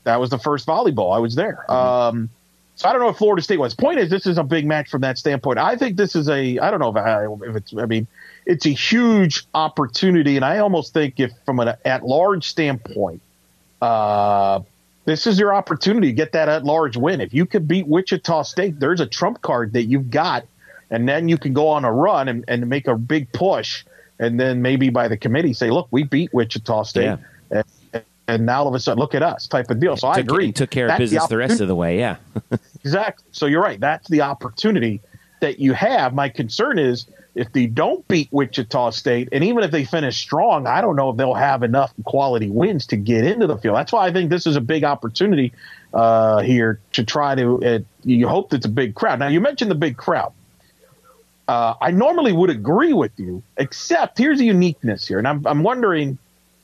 that was the first volleyball. I was there. Mm-hmm. Um, so I don't know if Florida State was. Point is, this is a big match from that standpoint. I think this is a. I don't know if, I, if it's. I mean, it's a huge opportunity, and I almost think if from an at-large standpoint, uh, this is your opportunity to get that at-large win. If you could beat Wichita State, there's a trump card that you've got, and then you can go on a run and, and make a big push, and then maybe by the committee say, "Look, we beat Wichita State." Yeah and now all of a sudden, look at us, type of deal. So I agree. Took care of business the, the, rest of the way. Yeah, exactly. So you're right. That's the opportunity that you have. My concern is if they don't beat Wichita State, and even if they finish strong, I don't know if they'll have enough quality wins to get into the field. That's why I think this is a big opportunity uh, here to try to. Uh, you hope it's a big crowd. Now you mentioned the big crowd. Uh, I normally would agree with you, except here's a uniqueness here, and I'm, I'm wondering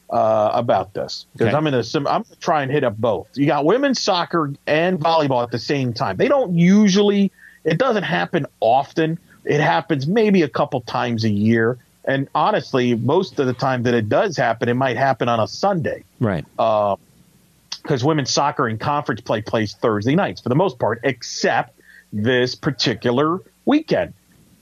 uh, about this because okay. I'm in a I'm to try and hit up both. You got women's soccer and volleyball at the same time. They don't usually. It doesn't happen often. It happens maybe a couple times a year. And honestly, most of the time that it does happen, it might happen on a Sunday. Right. Because uh, women's soccer and conference play plays Thursday nights for the most part, except this particular weekend.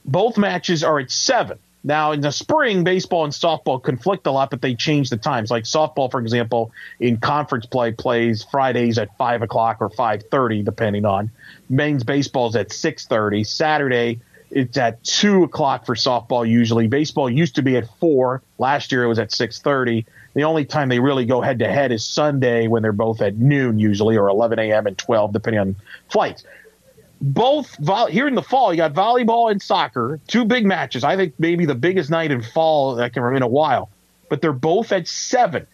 Both matches are at 7. Now, in the spring, baseball and softball conflict a lot, but they change the times. Like softball, for example, in conference play plays Fridays at five o'clock or five thirty, depending on. Men's baseball is at six thirty. Saturday, it's at two o'clock for softball. Usually, baseball used to be at four. Last year, it was at six thirty. The only time they really go head to head is Sunday when they're both at noon usually, or 11 a.m. and 12, depending on flights. Both vo- here in the fall, you got volleyball and soccer, two big matches. I think maybe the biggest night in fall that can in a while. But they're both at seven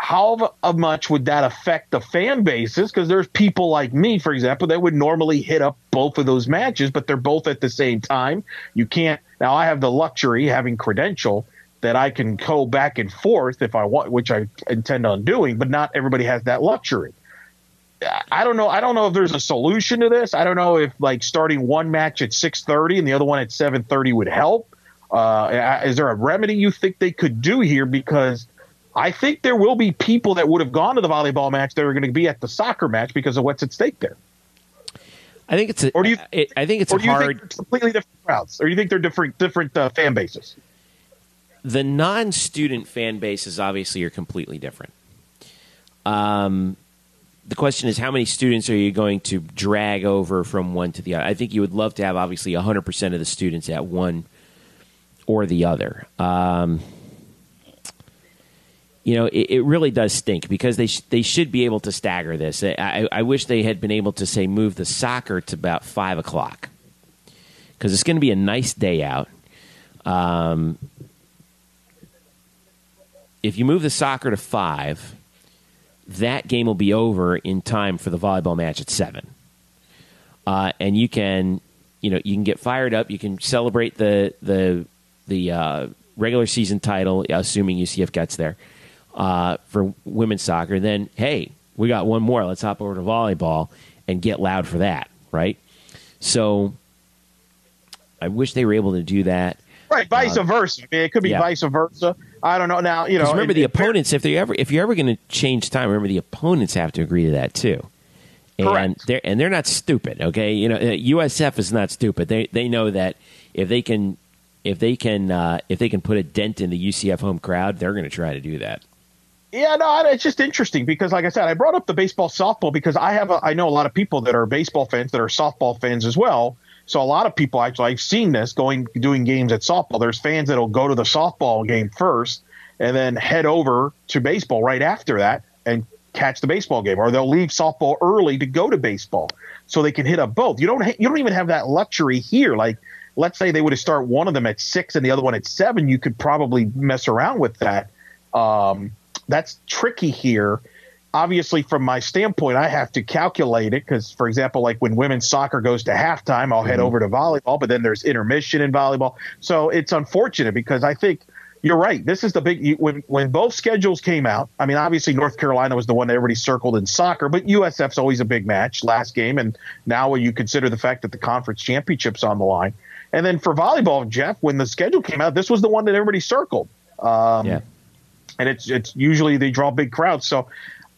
how uh, much would that affect the fan bases? Because there's people like me, for example, that would normally hit up both of those matches, but they're both at the same time. You can't. Now I have the luxury having credential that I can go back and forth if I want, which I intend on doing, but not everybody has that luxury. I don't know. I don't know if there's a solution to this. I don't know if like starting one match at 6:30 and the other one at 7:30 would help. Uh, is there a remedy you think they could do here? Because I think there will be people that would have gone to the volleyball match that are going to be at the soccer match because of what's at stake there. I think it's a, or do you, it, I think it's or do you hard think completely different crowds, or do you think they're different different uh, fan bases? The non-student fan bases obviously are completely different. Um, the question is, how many students are you going to drag over from one to the other? I think you would love to have obviously 100% of the students at one or the other. Um, you know, it, it, really does stink because they sh- they should be able to stagger this. I, I wish they had been able to say move the soccer to about five o'clock because it's going to be a nice day out. Um, if you move the soccer to five, that game will be over in time for the volleyball match at seven, uh, and you can, you know, you can get fired up. You can celebrate the the the uh, regular season title, assuming UCF gets there uh, for women's soccer. Then, hey, we got one more. Let's hop over to volleyball and get loud for that, right? So I wish they were able to do that. Right, vice uh, versa. I mean, it could be yeah. vice versa. I don't know. Now, you know, remember it, the it, opponents. If they ever, if you're ever going to change time, remember the opponents have to agree to that too. And Correct. they're and they're not stupid. Okay, you know, USF is not stupid. They they know that if they can if they can uh, if they can put a dent in the UCF home crowd, they're going to try to do that. Yeah, no, it's just interesting because, like I said, I brought up the baseball softball because I have a, I know a lot of people that are baseball fans that are softball fans as well. So a lot of people actually I've seen this going doing games at softball. There's fans that'll go to the softball game first and then head over to baseball right after that and catch the baseball game, or they'll leave softball early to go to baseball so they can hit up both. You don't you don't even have that luxury here. Like let's say they would have start one of them at six and the other one at seven, you could probably mess around with that. Um, that's tricky here. Obviously, from my standpoint, I have to calculate it because, for example, like when women's soccer goes to halftime, I'll mm-hmm. head over to volleyball, but then there's intermission in volleyball. So it's unfortunate because I think you're right. This is the big when when both schedules came out. I mean, obviously North Carolina was the one that everybody circled in soccer, but USF's always a big match last game, and now when you consider the fact that the conference championship's on the line, and then for volleyball, Jeff, when the schedule came out, this was the one that everybody circled. Um, yeah and it's it's usually they draw big crowds. So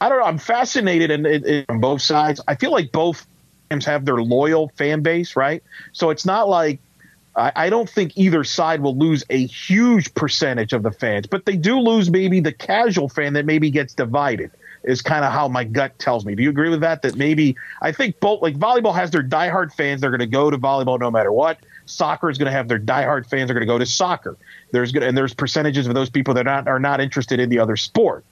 I don't know. I'm fascinated in, in, in on both sides. I feel like both teams have their loyal fan base, right? So it's not like I, I don't think either side will lose a huge percentage of the fans, but they do lose maybe the casual fan that maybe gets divided is kind of how my gut tells me. Do you agree with that? That maybe I think both like volleyball has their diehard fans. They're going to go to volleyball no matter what. Soccer is going to have their diehard fans. They're going to go to soccer. There's good and there's percentages of those people that are not are not interested in the other sport.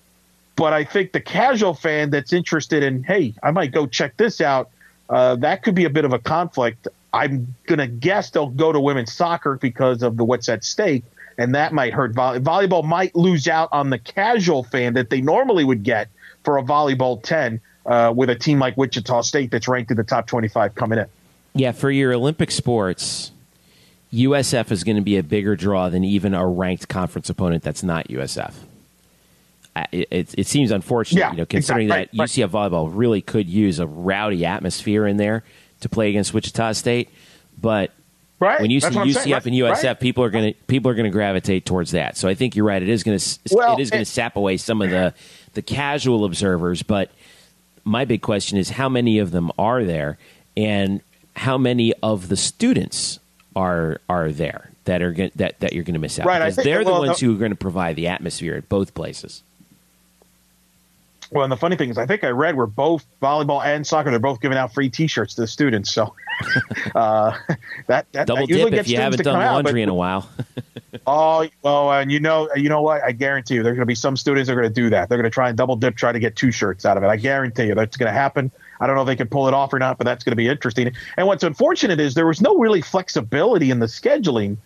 But I think the casual fan that's interested in, hey, I might go check this out. Uh, that could be a bit of a conflict. I'm gonna guess they'll go to women's soccer because of the what's at stake, and that might hurt volley- volleyball. Might lose out on the casual fan that they normally would get for a volleyball ten uh, with a team like Wichita State that's ranked in the top 25 coming in. Yeah, for your Olympic sports, USF is going to be a bigger draw than even a ranked conference opponent that's not USF. It, it, it seems unfortunate, yeah, you know, considering exactly. that UCF volleyball really could use a rowdy atmosphere in there to play against Wichita State. But right. when you see UCF and USF, right. people are going to people are going to gravitate towards that. So I think you're right. It is going to well, it is going to sap away some of the the casual observers. But my big question is how many of them are there, and how many of the students are are there that are that that you're going to miss out. Right, because think, they're well, the ones who are going to provide the atmosphere at both places. Well, and the funny thing is, I think I read where both volleyball and soccer they're both giving out free T-shirts to the students. So uh, that, that double that dip if you haven't done laundry out, in a while. Oh, well, and you know, you know what? I guarantee you, there's going to be some students that are going to do that. They're going to try and double dip, try to get two shirts out of it. I guarantee you that's going to happen. I don't know if they can pull it off or not, but that's going to be interesting. And what's unfortunate is there was no really flexibility in the scheduling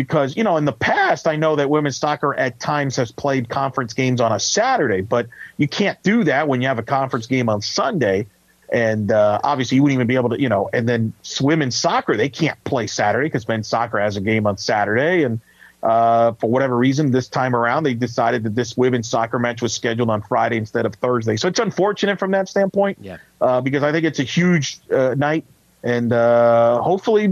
because, you know, in the past, I know that women's soccer at times has played conference games on a Saturday, but you can't do that when you have a conference game on Sunday. And uh, obviously, you wouldn't even be able to, you know, and then swim women's soccer, they can't play Saturday because men's soccer has a game on Saturday. And uh, for whatever reason, this time around, they decided that this women's soccer match was scheduled on Friday instead of Thursday. So it's unfortunate from that standpoint. Yeah. Uh, because I think it's a huge uh, night, and uh, hopefully,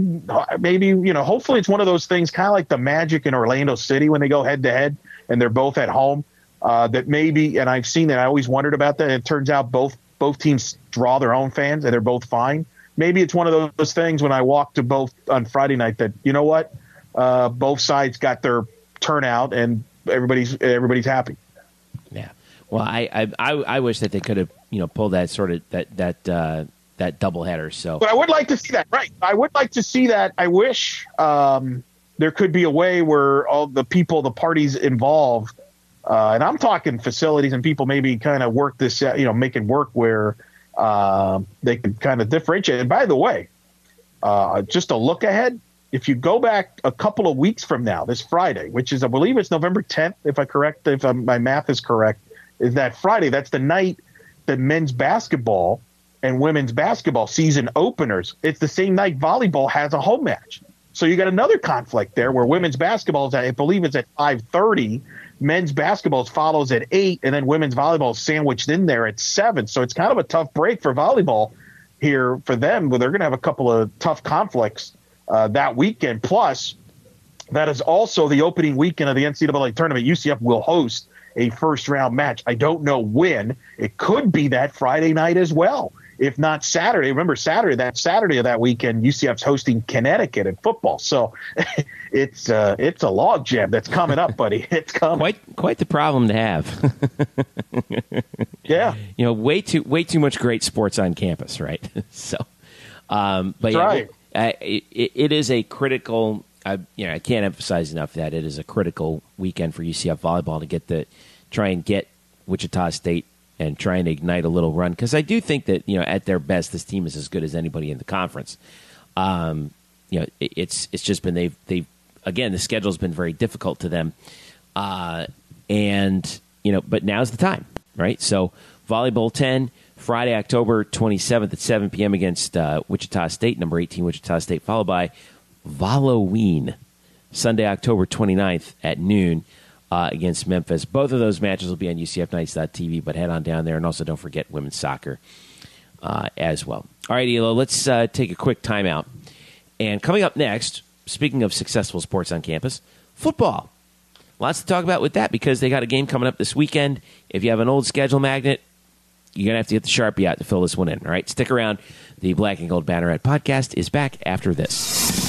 maybe you know, hopefully it's one of those things, kind of like the Magic in Orlando City when they go head to head and they're both at home. Uh, that maybe, and I've seen that. I always wondered about that. And it turns out both both teams draw their own fans, and they're both fine. Maybe it's one of those things when I walk to both on Friday night that you know what uh, both sides got their turnout and everybody's everybody's happy. Yeah. Well, I I, I wish that they could have you know pulled that sort of that that uh, that doubleheader. So, but I would like to see that. Right. I would like to see that. I wish um, there could be a way where all the people, the parties involved, uh, and I'm talking facilities and people maybe kind of work this, you know, make it work where uh, they could kind of differentiate. And by the way, uh, just a look ahead if you go back a couple of weeks from now, this Friday, which is I believe it's November 10th, if I correct, if I'm, my math is correct, is that Friday? That's the night that men's basketball and women's basketball season openers. It's the same night volleyball has a home match. So you got another conflict there where women's basketball is at, I believe it's at 5:30, men's basketball follows at 8 and then women's volleyball is sandwiched in there at 7. So it's kind of a tough break for volleyball here for them, where they're going to have a couple of tough conflicts uh, that weekend. Plus, that is also the opening weekend of the NCAA tournament. UCF will host a first round match. I don't know when. It could be that Friday night as well. If not Saturday, remember Saturday, that Saturday of that weekend, UCF's hosting Connecticut in football. So it's uh, it's a logjam that's coming up, buddy. It's coming. Quite quite the problem to have. yeah. You know, way too way too much great sports on campus, right? so um, but that's yeah, right uh, it, it is a critical. I you know I can't emphasize enough that it is a critical weekend for UCF volleyball to get the try and get Wichita State and try and ignite a little run because I do think that you know at their best this team is as good as anybody in the conference. Um, you know it, it's it's just been they've they've again the schedule's been very difficult to them, uh, and you know but now's the time right so volleyball ten Friday, October 27th at 7 p.m. against uh, Wichita State, number 18 Wichita State, followed by Halloween, Sunday, October 29th at noon uh, against Memphis. Both of those matches will be on UCF UCFKnights.tv, but head on down there. And also don't forget women's soccer uh, as well. All right, Elo, let's uh, take a quick timeout. And coming up next, speaking of successful sports on campus, football. Lots to talk about with that because they got a game coming up this weekend. If you have an old schedule magnet, you're going to have to get the Sharpie out to fill this one in. All right, stick around. The Black and Gold Banneret podcast is back after this.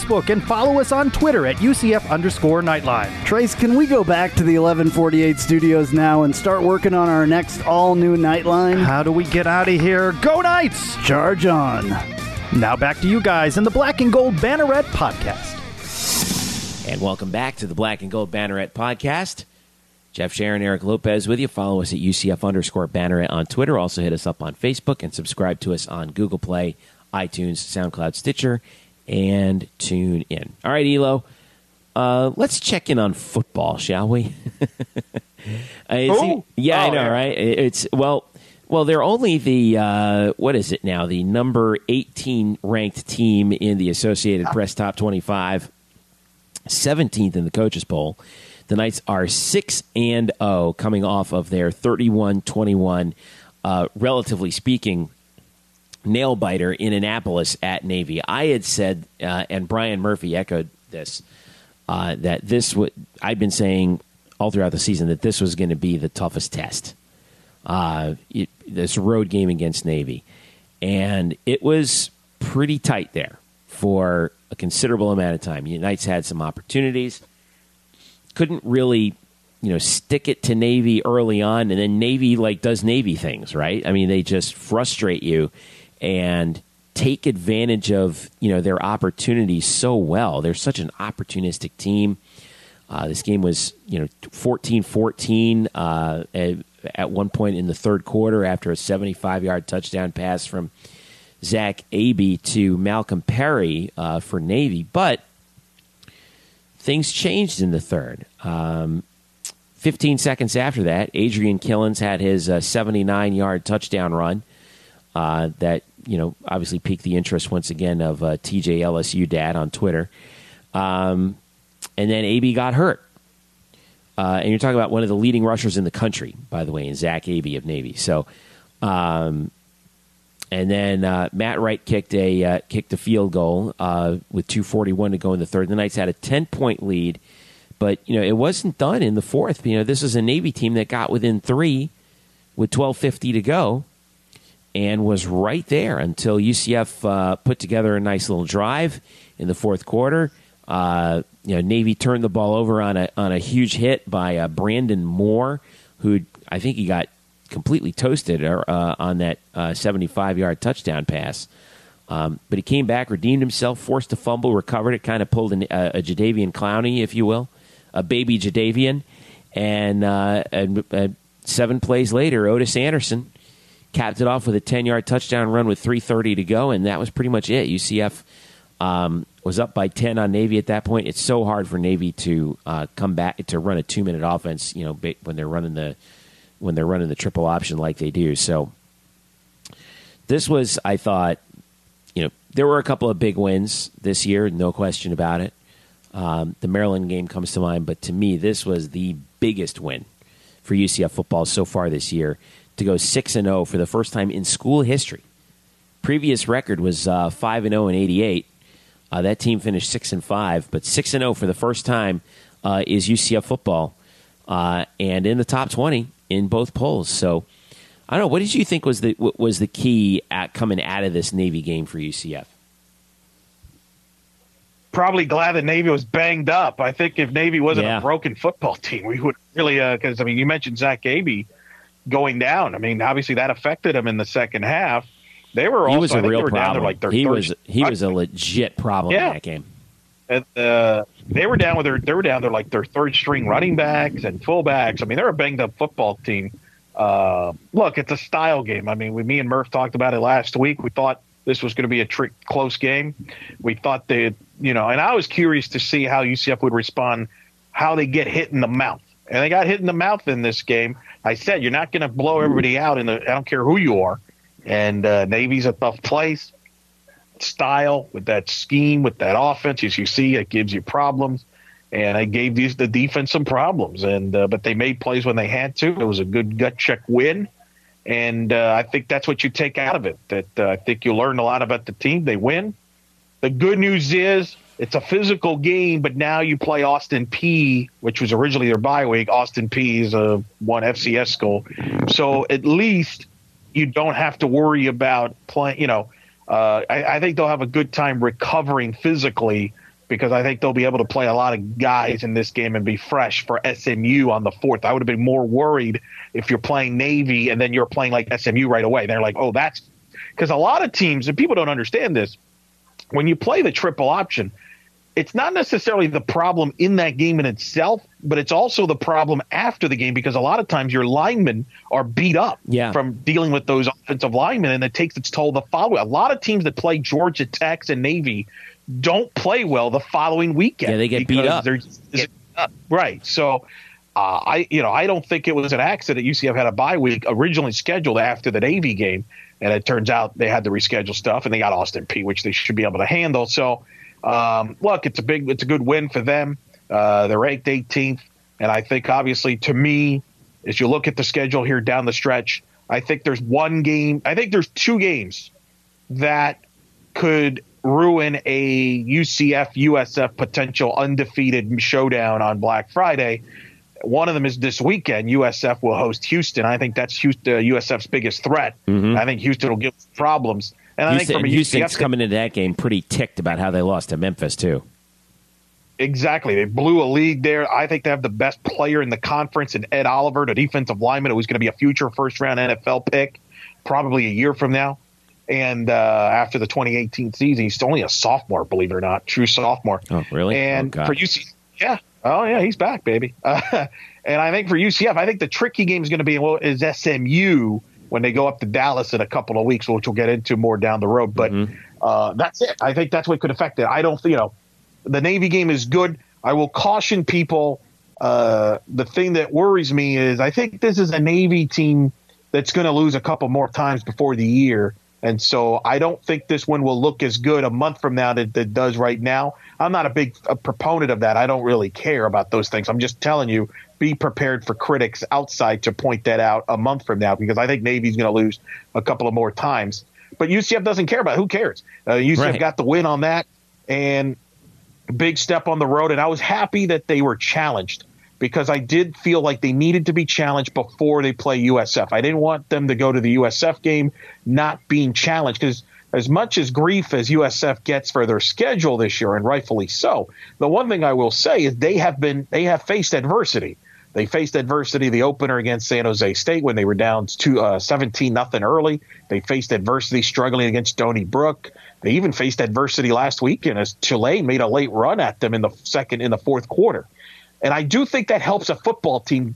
and follow us on Twitter at UCF underscore Knightline. Trace, can we go back to the 1148 studios now and start working on our next all new Knightline? How do we get out of here? Go Knights! Charge on. Now back to you guys in the Black and Gold Banneret podcast. And welcome back to the Black and Gold Banneret podcast. Jeff Sharon, Eric Lopez with you. Follow us at UCF underscore Banneret on Twitter. Also hit us up on Facebook and subscribe to us on Google Play, iTunes, SoundCloud, Stitcher, and tune in. All right, Elo. Uh, let's check in on football, shall we? oh, yeah, oh, I know, yeah. right? It's well, well, they're only the uh, what is it now? The number eighteen ranked team in the Associated Press Top Twenty Five, 17th in the coaches poll. The Knights are six and zero, coming off of their 31-21, uh, relatively speaking, nail biter in Annapolis at Navy. I had said, uh, and Brian Murphy echoed this. Uh, that this would I've been saying all throughout the season that this was going to be the toughest test. Uh, it, this road game against Navy, and it was pretty tight there for a considerable amount of time. Knights had some opportunities, couldn't really, you know, stick it to Navy early on, and then Navy like does Navy things, right? I mean, they just frustrate you and take advantage of you know their opportunities so well. They're such an opportunistic team. Uh, this game was, you know, 14-14 uh, at, one point in the third quarter after a 75-yard touchdown pass from Zach Abey to Malcolm Perry uh, for Navy. But things changed in the third. Um, 15 seconds after that, Adrian Killins had his 79-yard uh, touchdown run uh, that, you know, obviously piqued the interest once again of uh, TJ LSU dad on Twitter. Um, and then Abey got hurt. Uh, and you're talking about one of the leading rushers in the country, by the way, in Zach Abey of Navy. So, um, and then uh, Matt Wright kicked a uh, kicked a field goal uh, with 2:41 to go in the third. The Knights had a 10 point lead, but you know it wasn't done in the fourth. You know this is a Navy team that got within three with 12:50 to go, and was right there until UCF uh, put together a nice little drive in the fourth quarter. Uh, you know, Navy turned the ball over on a on a huge hit by uh, Brandon Moore, who I think he got completely toasted uh, on that 75 yard touchdown pass. Um, but he came back, redeemed himself, forced a fumble, recovered it, kind of pulled an, a, Jadeveon Clowney, if you will, a baby Jadeveon. And, uh, and uh, seven plays later, Otis Anderson capped it off with a 10 yard touchdown run with 3.30 to go, and that was pretty much it. UCF um, was up by 10 on Navy at that point. It's so hard for Navy to uh, come back to run a two minute offense, you know, when they're running the when they're running the triple option like they do. So this was, I thought, you know, there were a couple of big wins this year, no question about it. Um, the Maryland game comes to mind, but to me, this was the biggest win for UCF football so far this year to go six and zero oh for the first time in school history. Previous record was uh, five and zero in '88. Uh, that team finished six and five, but six and zero oh for the first time uh, is UCF football, uh, and in the top twenty in both polls. So I don't know. What did you think was the was the key at coming out of this Navy game for UCF? Probably glad that Navy was banged up. I think if Navy wasn't yeah. a broken football team, we would really because uh, I mean you mentioned Zach Abey going down. I mean obviously that affected him in the second half. They were also, he was a real problem. Like he third, was he was a legit problem yeah. in that game. And, uh, they were down with their they were down there like their third string running backs and fullbacks. I mean, they're a banged up football team. Uh, look, it's a style game. I mean, we, me and Murph talked about it last week. We thought this was going to be a trick, close game. We thought they, you know, and I was curious to see how UCF would respond, how they get hit in the mouth, and they got hit in the mouth in this game. I said you're not going to blow everybody out in the. I don't care who you are, and uh, Navy's a tough place style, with that scheme, with that offense. As you see, it gives you problems. And I gave these the defense some problems, and uh, but they made plays when they had to. It was a good gut check win, and uh, I think that's what you take out of it. That uh, I think you learn a lot about the team. They win. The good news is it's a physical game, but now you play Austin Peay, which was originally their bye week. Austin Peay is a one FCS school, so at least you don't have to worry about playing. You know, uh, I, I, think they'll have a good time recovering physically because I think they'll be able to play a lot of guys in this game and be fresh for SMU on the fourth. I would have been more worried if you're playing Navy and then you're playing like SMU right away. They're like, oh, that's because a lot of teams and people don't understand this. When you play the triple option, it's not necessarily the problem in that game in itself, but it's also the problem after the game because a lot of times your linemen are beat up yeah. from dealing with those offensive linemen, and it takes its toll the following. A lot of teams that play Georgia Tech and Navy don't play well the following weekend. Yeah, they get beat up. Get up. Right. So. Uh, I you know I don't think it was an accident. UCF had a bye week originally scheduled after the Navy game, and it turns out they had to reschedule stuff, and they got Austin Peay, which they should be able to handle. So um, look, it's a big, it's a good win for them. Uh, they're ranked 18th, and I think obviously to me, as you look at the schedule here down the stretch, I think there's one game. I think there's two games that could ruin a UCF USF potential undefeated showdown on Black Friday. One of them is this weekend. USF will host Houston. I think that's Houston, uh, USF's biggest threat. Mm-hmm. I think Houston will give problems. And Houston, I think from Houston's UCF, coming into that game pretty ticked about how they lost to Memphis too. Exactly. They blew a lead there. I think they have the best player in the conference in Ed Oliver, the defensive lineman who's going to be a future first round NFL pick probably a year from now. And uh, after the 2018 season, he's only a sophomore, believe it or not, true sophomore. Oh, really? And oh, for UC, yeah, oh yeah, he's back, baby. Uh, and I think for UCF, I think the tricky game is going to be well, is SMU when they go up to Dallas in a couple of weeks, which we'll get into more down the road. But mm-hmm. uh, that's it. I think that's what could affect it. I don't, you know, the Navy game is good. I will caution people. Uh, the thing that worries me is I think this is a Navy team that's going to lose a couple more times before the year. And so I don't think this one will look as good a month from now that it does right now. I'm not a big a proponent of that. I don't really care about those things. I'm just telling you, be prepared for critics outside to point that out a month from now because I think Navy's going to lose a couple of more times. But UCF doesn't care about it. Who cares? Uh, UCF right. got the win on that and big step on the road. And I was happy that they were challenged because I did feel like they needed to be challenged before they play USF. I didn't want them to go to the USF game not being challenged because as much as grief as USF gets for their schedule this year, and rightfully so, the one thing I will say is they have been they have faced adversity. They faced adversity the opener against San Jose State when they were down to uh, 17 nothing early. They faced adversity struggling against Stony Brook. They even faced adversity last weekend as Chile made a late run at them in the second in the fourth quarter. And I do think that helps a football team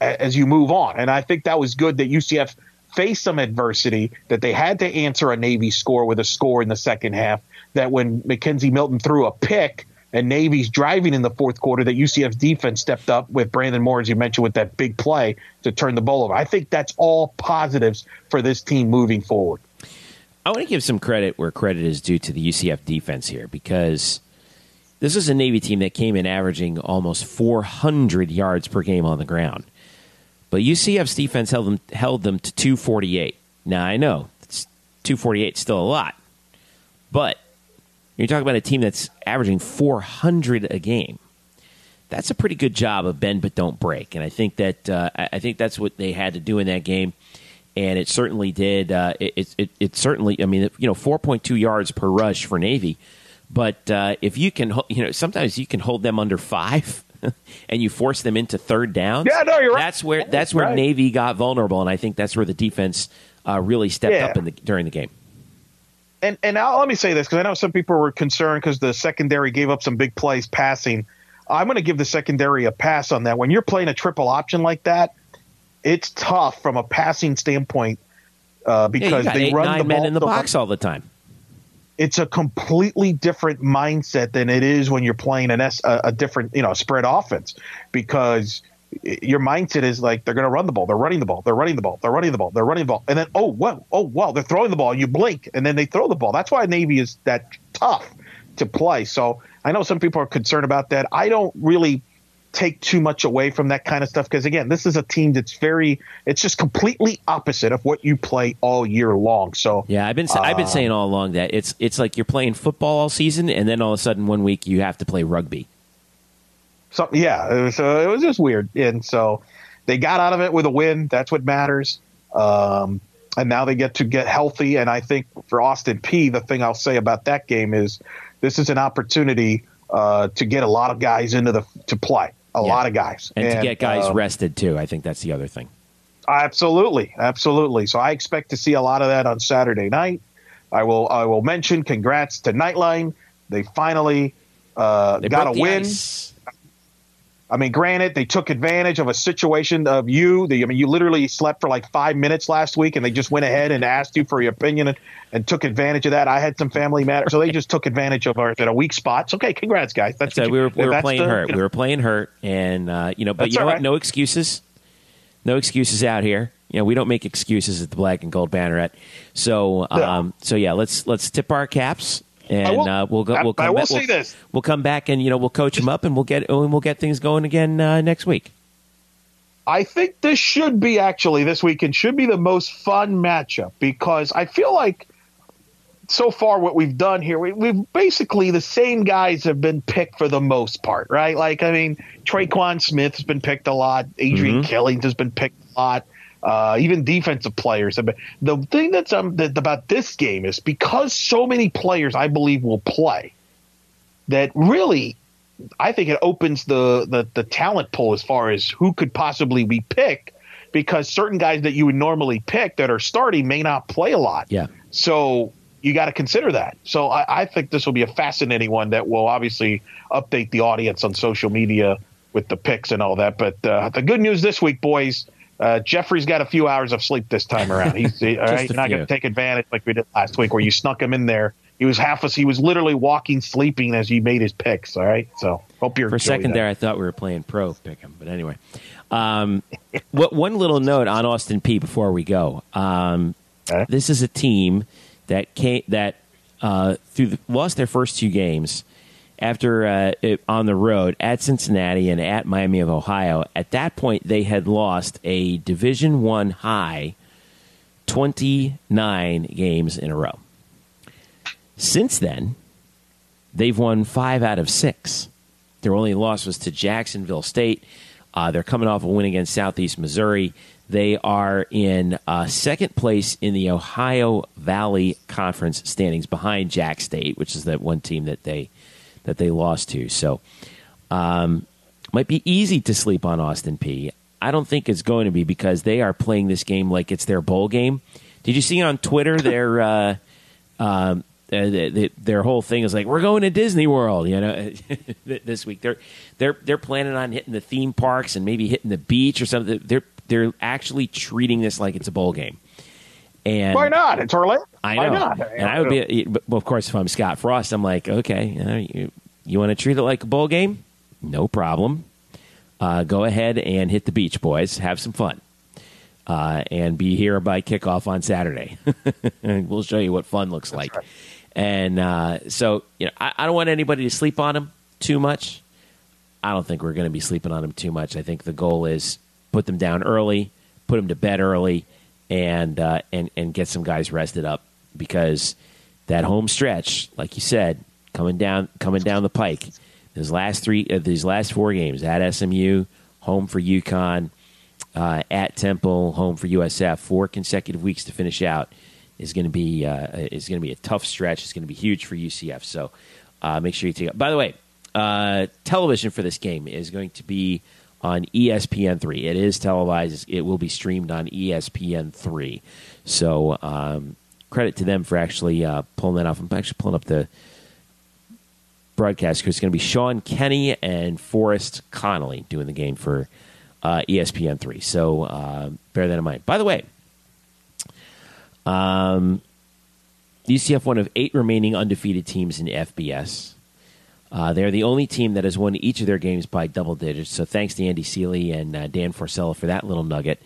as you move on. And I think that was good that UCF faced some adversity, that they had to answer a Navy score with a score in the second half, that when McKenzie Milton threw a pick and Navy's driving in the fourth quarter, that UCF's defense stepped up with Brandon Moore, as you mentioned, with that big play to turn the ball over. I think that's all positives for this team moving forward. I want to give some credit where credit is due to the UCF defense here because this is a Navy team that came in averaging almost 400 yards per game on the ground. But UCF's defense held them, held them to 248. Now, I know 248 is still a lot, but you're talking about a team that's averaging 400 a game. That's a pretty good job of bend but don't break, and I think that uh, I think that's what they had to do in that game, and it certainly did. Uh, it, it, it certainly, I mean, you know, 4.2 yards per rush for Navy but uh, if you can, you know, sometimes you can hold them under five. and you force them into third downs. Yeah, no, you're right. That's where that's where right. Navy got vulnerable, and I think that's where the defense uh, really stepped yeah. up in the, during the game. And and now let me say this because I know some people were concerned because the secondary gave up some big plays passing. I'm going to give the secondary a pass on that. When you're playing a triple option like that, it's tough from a passing standpoint uh, because yeah, they eight, run nine the men ball, in the box all the time it's a completely different mindset than it is when you're playing an S, a, a different, you know, spread offense because your mindset is like they're going to run the ball, they're running the ball, they're running the ball, they're running the ball, they're running the ball, and then oh wow, oh wow, they're throwing the ball. You blink, and then they throw the ball. That's why Navy is that tough to play. So I know some people are concerned about that. I don't really take too much away from that kind of stuff? Because again this is a team that's very it's just completely opposite of what you play all year long. So yeah i've been uh, i've been saying all along that it's it's like you're playing football all season and then all of a sudden one week you have to play rugby. So yeah so it was just weird. And so they got out of it with a win. That's what matters. Um, and now they get to get healthy. And i think for austin peay the thing i'll say about that game is this is an opportunity uh, to get a lot of guys into the to play a yeah. lot of guys, and, and, to get guys um, rested too. I think that's the other thing. Absolutely, absolutely. So I expect to see a lot of that on Saturday night. I will I will mention congrats to Knightline. They finally uh, they got a win. Ice. I mean, granted, they took advantage of a situation of you. The, I mean, you literally slept for like five minutes last week, and they just went ahead and asked you for your opinion and, and took advantage of that. I had some family matters, so they just took advantage of our at a weak spot. So, okay, congrats, guys. That's so we were, we were playing the, hurt. You know, we were playing hurt, and uh, you know, but you know right. what? No excuses. No excuses out here. You know, we don't make excuses at the Black and Gold Banneret. So, um, so yeah, let's let's tip our caps and will, uh, we'll go. We'll come I will back, say we'll, this: we'll come back and you know we'll coach them up and we'll get and we'll get things going again uh, next week. I think this should be actually this weekend should be the most fun matchup because I feel like so far what we've done here, we, we've basically the same guys have been picked for the most part, right? Like, I mean, Tre'Quan Smith has been picked a lot. Adrian mm-hmm. Killins has been picked a lot. Uh, even defensive players. The thing that's um, that, about this game is because so many players, I believe, will play. That really, I think it opens the, the the talent pool as far as who could possibly be picked because certain guys that you would normally pick that are starting may not play a lot. Yeah. So you got to consider that. So I, I, think this will be a fascinating one that will obviously update the audience on social media with the picks and all that. But uh, the good news this week, boys, uh, Jeffrey's got a few hours of sleep this time around. He's he, all right, not going to take advantage like we did last week, where you snuck him in there. He was half as He was literally walking, sleeping as he made his picks. All right, so hope you're for a second that. there. I thought we were playing pro pick him, but anyway. Um, what one little note on Austin Peay before we go. Um, okay. This is a team that came that uh, through the, lost their first two games after uh, it, on the road at Cincinnati and at Miami of Ohio. At that point, they had lost a Division One high twenty nine games in a row. Since then, they've won five out of six. Their only loss was to Jacksonville State. Uh, they're coming off a win against Southeast Missouri. They are in uh, second place in the Ohio Valley Conference standings, behind Jack State, which is that one team that they that they lost to. So, um, might be easy to sleep on Austin Peay. I don't think it's going to be because they are playing this game like it's their bowl game. Did you see on Twitter their uh, um, uh, their whole thing is like we're going to Disney World, you know, this week. They're they're they're planning on hitting the theme parks and maybe hitting the beach or something. They're they're actually treating this like it's a bowl game. And why not? It's Orlando. I know. Why not? And I would be, of course, if I'm Scott Frost, I'm like, okay, you, know, you, you want to treat it like a bowl game? No problem. Uh, go ahead and hit the beach, boys. Have some fun. Uh, and be here by kickoff on Saturday. we'll show you what fun looks That's like. Right. And uh, so, you know, I, I, don't want anybody to sleep on him too much. I don't think we're going to be sleeping on him too much. I think the goal is put them down early, put them to bed early, and uh, and and get some guys rested up because that home stretch, like you said, coming down coming down the pike. These last three, uh, these last four games at SMU, home for UConn, uh, at Temple, home for USF, four consecutive weeks to finish out is going to be uh, is going to be a tough stretch. It's going to be huge for UCF. So uh, make sure you take it. By the way, uh, television for this game is going to be on ESPN3. It is televised. It will be streamed on ESPN3. So um, credit to them for actually uh, pulling that off. I'm actually pulling up the broadcast because it's going to be Sean Kenny and Forrest Connolly doing the game for uh, ESPN3. So uh, bear that in mind. By the way, um, UCF one of eight remaining undefeated teams in FBS. Uh, they're the only team that has won each of their games by double digits. So thanks to Andy Seeley and uh, Dan Forcella for that little nugget.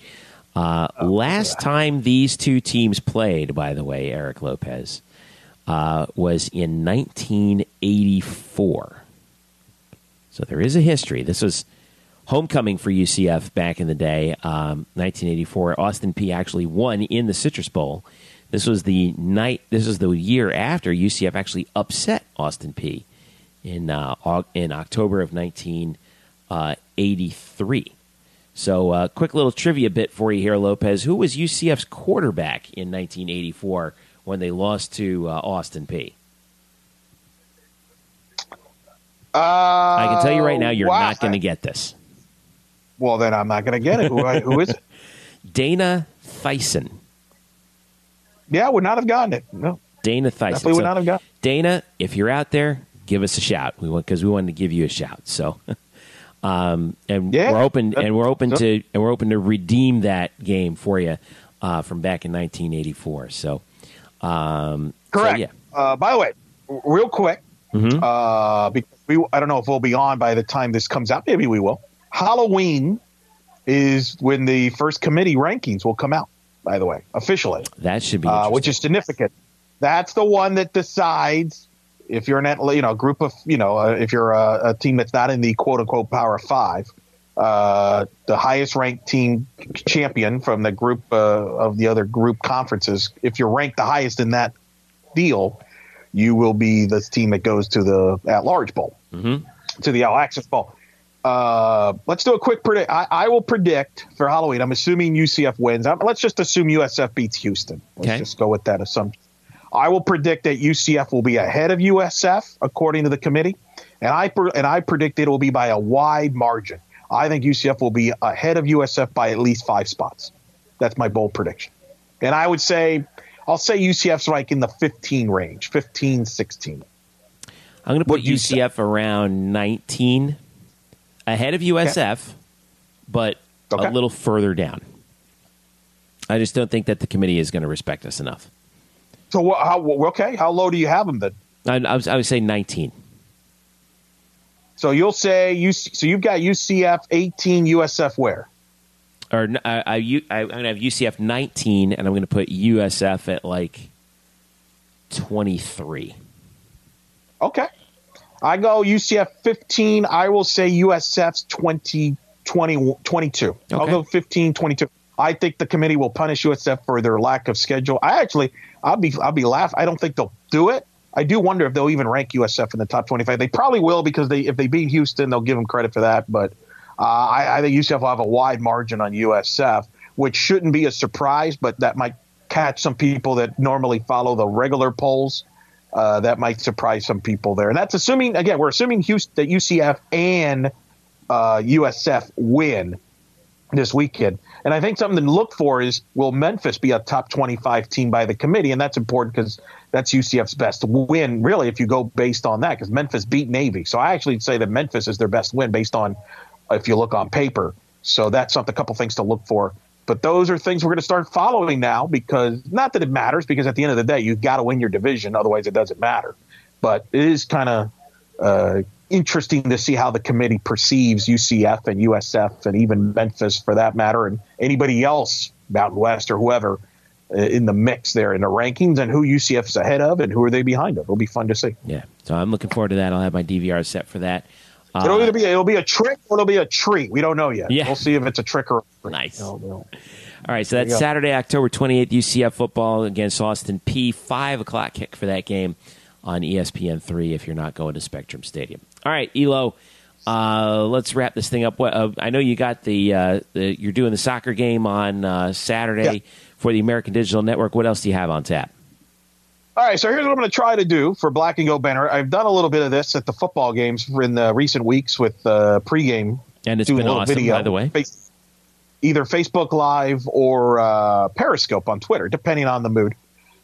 Uh, oh, last yeah. time these two teams played, by the way, Eric Lopez, uh, was in 1984. So there is a history. This was homecoming for UCF back in the day, um, 1984. Austin Peay actually won in the Citrus Bowl. This was the night. This was the year after UCF actually upset Austin Peay in uh, in October of 1983. Uh, so, uh, quick little trivia bit for you here, Lopez. Who was UCF's quarterback in 1984 when they lost to uh, Austin Peay? I can tell you right now, you're wow. not going to get this. Well, then I'm not going to get it. Who, who is it? Dana Theisen. Yeah, I would not have gotten it. No. Dana Theisen. Definitely would so, not have gotten. Dana, if you're out there, give us a shout. We want because we wanted to give you a shout. So, um, and yeah, we're open and we're open to and we're open to redeem that game for you uh, from back in 1984. So, um, correct. So, yeah. Uh, by the way, real quick, mm-hmm. uh, because we I don't know if we'll be on by the time this comes out. Maybe we will. Halloween is when the first committee rankings will come out. By the way, officially, that should be uh, which is significant. That's the one that decides if you're an you know group of you know uh, if you're a, a, team that's not in the quote unquote Power Five, uh, the highest ranked team champion from the group uh, of the other group conferences. If you're ranked the highest in that deal, you will be the team that goes to the at large bowl, Mm-hmm. to the All Access Bowl. Uh, let's do a quick predict. I, I will predict for Halloween. I'm assuming UCF wins. Um let's just assume USF beats Houston. Let's Okay. just go with that assumption. I will predict that UCF will be ahead of USF according to the committee, and I and I predict it will be by a wide margin. I think UCF will be ahead of USF by at least five spots. That's my bold prediction. And I would say, I'll say UCF's like in the 15 range, 15, 16. I'm going to put What'd say? UCF around 19, ahead of USF, but Okay. a little further down. I just don't think that the committee is going to respect us enough. So, wha- how, okay, how low do you have them then? I, I, was, I would say 19. So you'll say you. So you've got UCF 18, USF where? Or I, I, am going to have UCF 19, and I'm going to put USF at like 23. Okay. I go UCF 15. I will say USF's 20, 20 22. I'll go 15, 22. I think the committee will punish USF for their lack of schedule. I actually, I'll be, I'll be laugh. I don't think they'll do it. I do wonder if they'll even rank USF in the top 25. They probably will because they, if they beat Houston, they'll give them credit for that. But uh, I, I think UCF will have a wide margin on USF, which shouldn't be a surprise, but that might catch some people that normally follow the regular polls uh, that might surprise some people there. And that's assuming again, we're assuming Houston, that UCF and uh, USF win this weekend. And I think something to look for is will Memphis be a top 25 team by the committee? And that's important because that's UCF's best win, really, if you go based on that, because Memphis beat Navy. So I actually say that Memphis is their best win based on if you look on paper. So that's something, a couple things to look for. But those are things we're going to start following now because not that it matters, because at the end of the day, you've got to win your division. Otherwise, it doesn't matter. But it is kind of uh, interesting to see how the committee perceives UCF and USF and even Memphis for that matter, and anybody else, Mountain West or whoever, uh, in the mix there in the rankings and who UCF is ahead of and who are they behind of. It'll be fun to see. Yeah. So I'm looking forward to that. I'll have my DVR set for that. Uh, it'll either be it'll be a trick or it'll be a treat. We don't know yet. Yeah. We'll see if it's a trick or a treat. Nice. You know. All right, so that's. Saturday, October 28th, UCF football against Austin Peay. 5 o'clock kick for that game on ESPN 3 if you're not going to Spectrum Stadium. All right, Elo, uh, let's wrap this thing up. What, uh, I know you got the, uh, the, you're doing the soccer game on uh, Saturday Yeah. for the American Digital Network. What else do you have on tap? All right, so here's what I'm going to try to do for Black and Gold Banner. I've done a little bit of this at the football games in the recent weeks with uh, pregame. And it's doing been a little awesome, video, by the way. Face- either Facebook Live or uh, Periscope on Twitter, depending on the mood.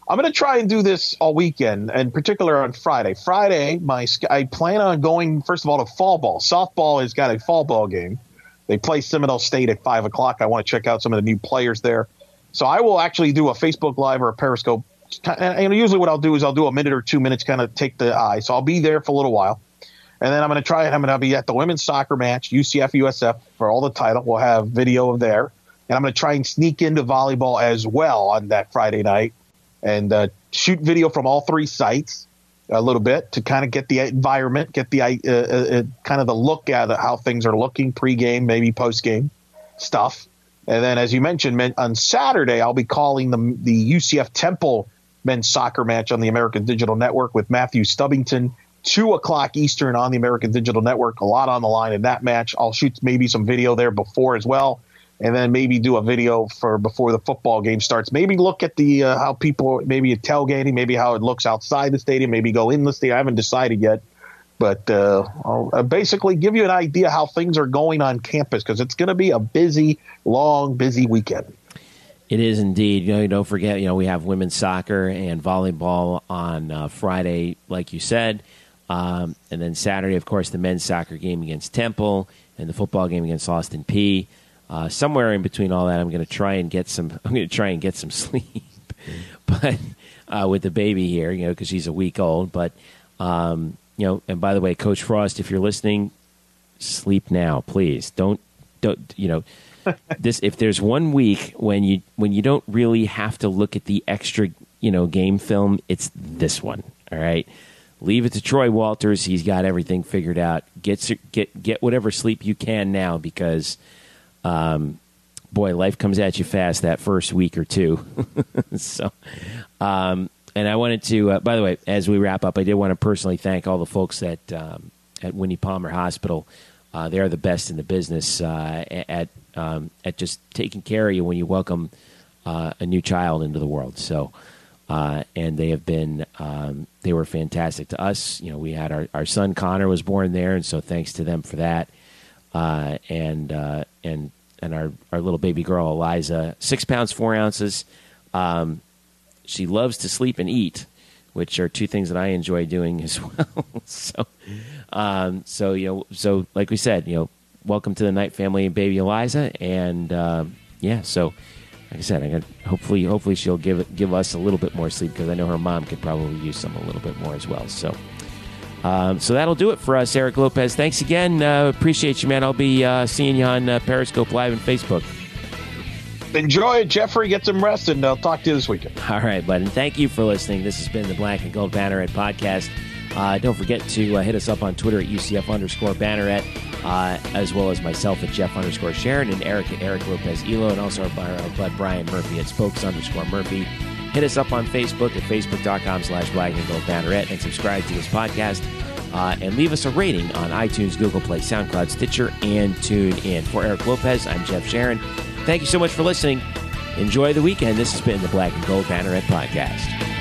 I'm going to try and do this all weekend, and particular on Friday. Friday, my I plan on going first of all to fall ball. Softball has got a fall ball game. They play Seminole State at five o'clock. I want to check out some of the new players there. So I will actually do a Facebook Live or a Periscope. And usually, what I'll do is I'll do a minute or two minutes, kind of take the eye. So I'll be there for a little while. And then I'm going to try it. I'm going to be at the women's soccer match, UCF USF, for all the title. We'll have video of there. And I'm going to try and sneak into volleyball as well on that Friday night and uh, shoot video from all three sites a little bit to kind of get the environment, get the uh, uh, uh, kind of the look at how things are looking pregame, maybe postgame stuff. And then, as you mentioned, on Saturday, I'll be calling the, the UCF Temple men's soccer match on the American Digital Network with Matthew Stubbington, 2 o'clock Eastern on the American Digital Network. A lot on the line in that match. I'll shoot maybe some video there before as well. And then maybe do a video for before the football game starts. Maybe look at the uh, how people maybe at tailgating, maybe how it looks outside the stadium, maybe go in the stadium. I haven't decided yet, but uh, I'll uh, basically give you an idea how things are going on campus because it's going to be a busy, long, busy weekend. It is indeed. You know, don't forget. You know, we have women's soccer and volleyball on uh, Friday, like you said, um, and then Saturday, of course, the men's soccer game against Temple and the football game against Austin Peay. Uh, somewhere in between all that, I'm going to try and get some. I'm going to try and get some sleep, but uh, with the baby here, you know, because she's a week old. But um, you know, and by the way, Coach Frost, if you're listening, sleep now, please. Don't don't you know this if there's one week when you when you don't really have to look at the extra you know game film it's this one all right leave it to troy walters he's got everything figured out get get get whatever sleep you can now because um boy life comes at you fast that first week or two so um and I wanted to, uh, by the way, as we wrap up, I did want to personally thank all the folks at um, at Winnie Palmer Hospital. Uh, they are the best in the business uh, at um, at just taking care of you when you welcome uh, a new child into the world. So, uh, and they have been um, they were fantastic to us. You know, we had our, our son Connor was born there, and so thanks to them for that. Uh, and and and our, our little baby girl Eliza, six pounds four ounces. Um, she loves to sleep and eat, which are two things that I enjoy doing as well. so, um, so you know, so like we said, you know, welcome to the Knight family, baby Eliza, and uh, yeah, so like I said, I got hopefully hopefully she'll give give us a little bit more sleep because I know her mom could probably use some a little bit more as well. So. Um, so that'll do it for us, Eric Lopez. Thanks again. Uh, appreciate you, man. I'll be uh, seeing you on uh, Periscope Live and Facebook. Enjoy it, Jeffrey. Get some rest, and I'll talk to you this weekend. All right, bud. And thank you for listening. This has been the Black and Gold Banneret podcast. Uh, don't forget to uh, hit us up on Twitter at UCF underscore Banneret, uh, as well as myself at Jeff underscore Sharon and Eric at Eric Lopez Elo, and also our, our bud Brian Murphy at Spokes underscore Murphy. Hit us up on Facebook at facebook.com slash Black and Gold Banneret and subscribe to this podcast. Uh, and leave us a rating on iTunes, Google Play, SoundCloud, Stitcher, and TuneIn. For Eric Lopez, I'm Jeff Sharon. Thank you so much for listening. Enjoy the weekend. This has been the Black and Gold Banneret Podcast.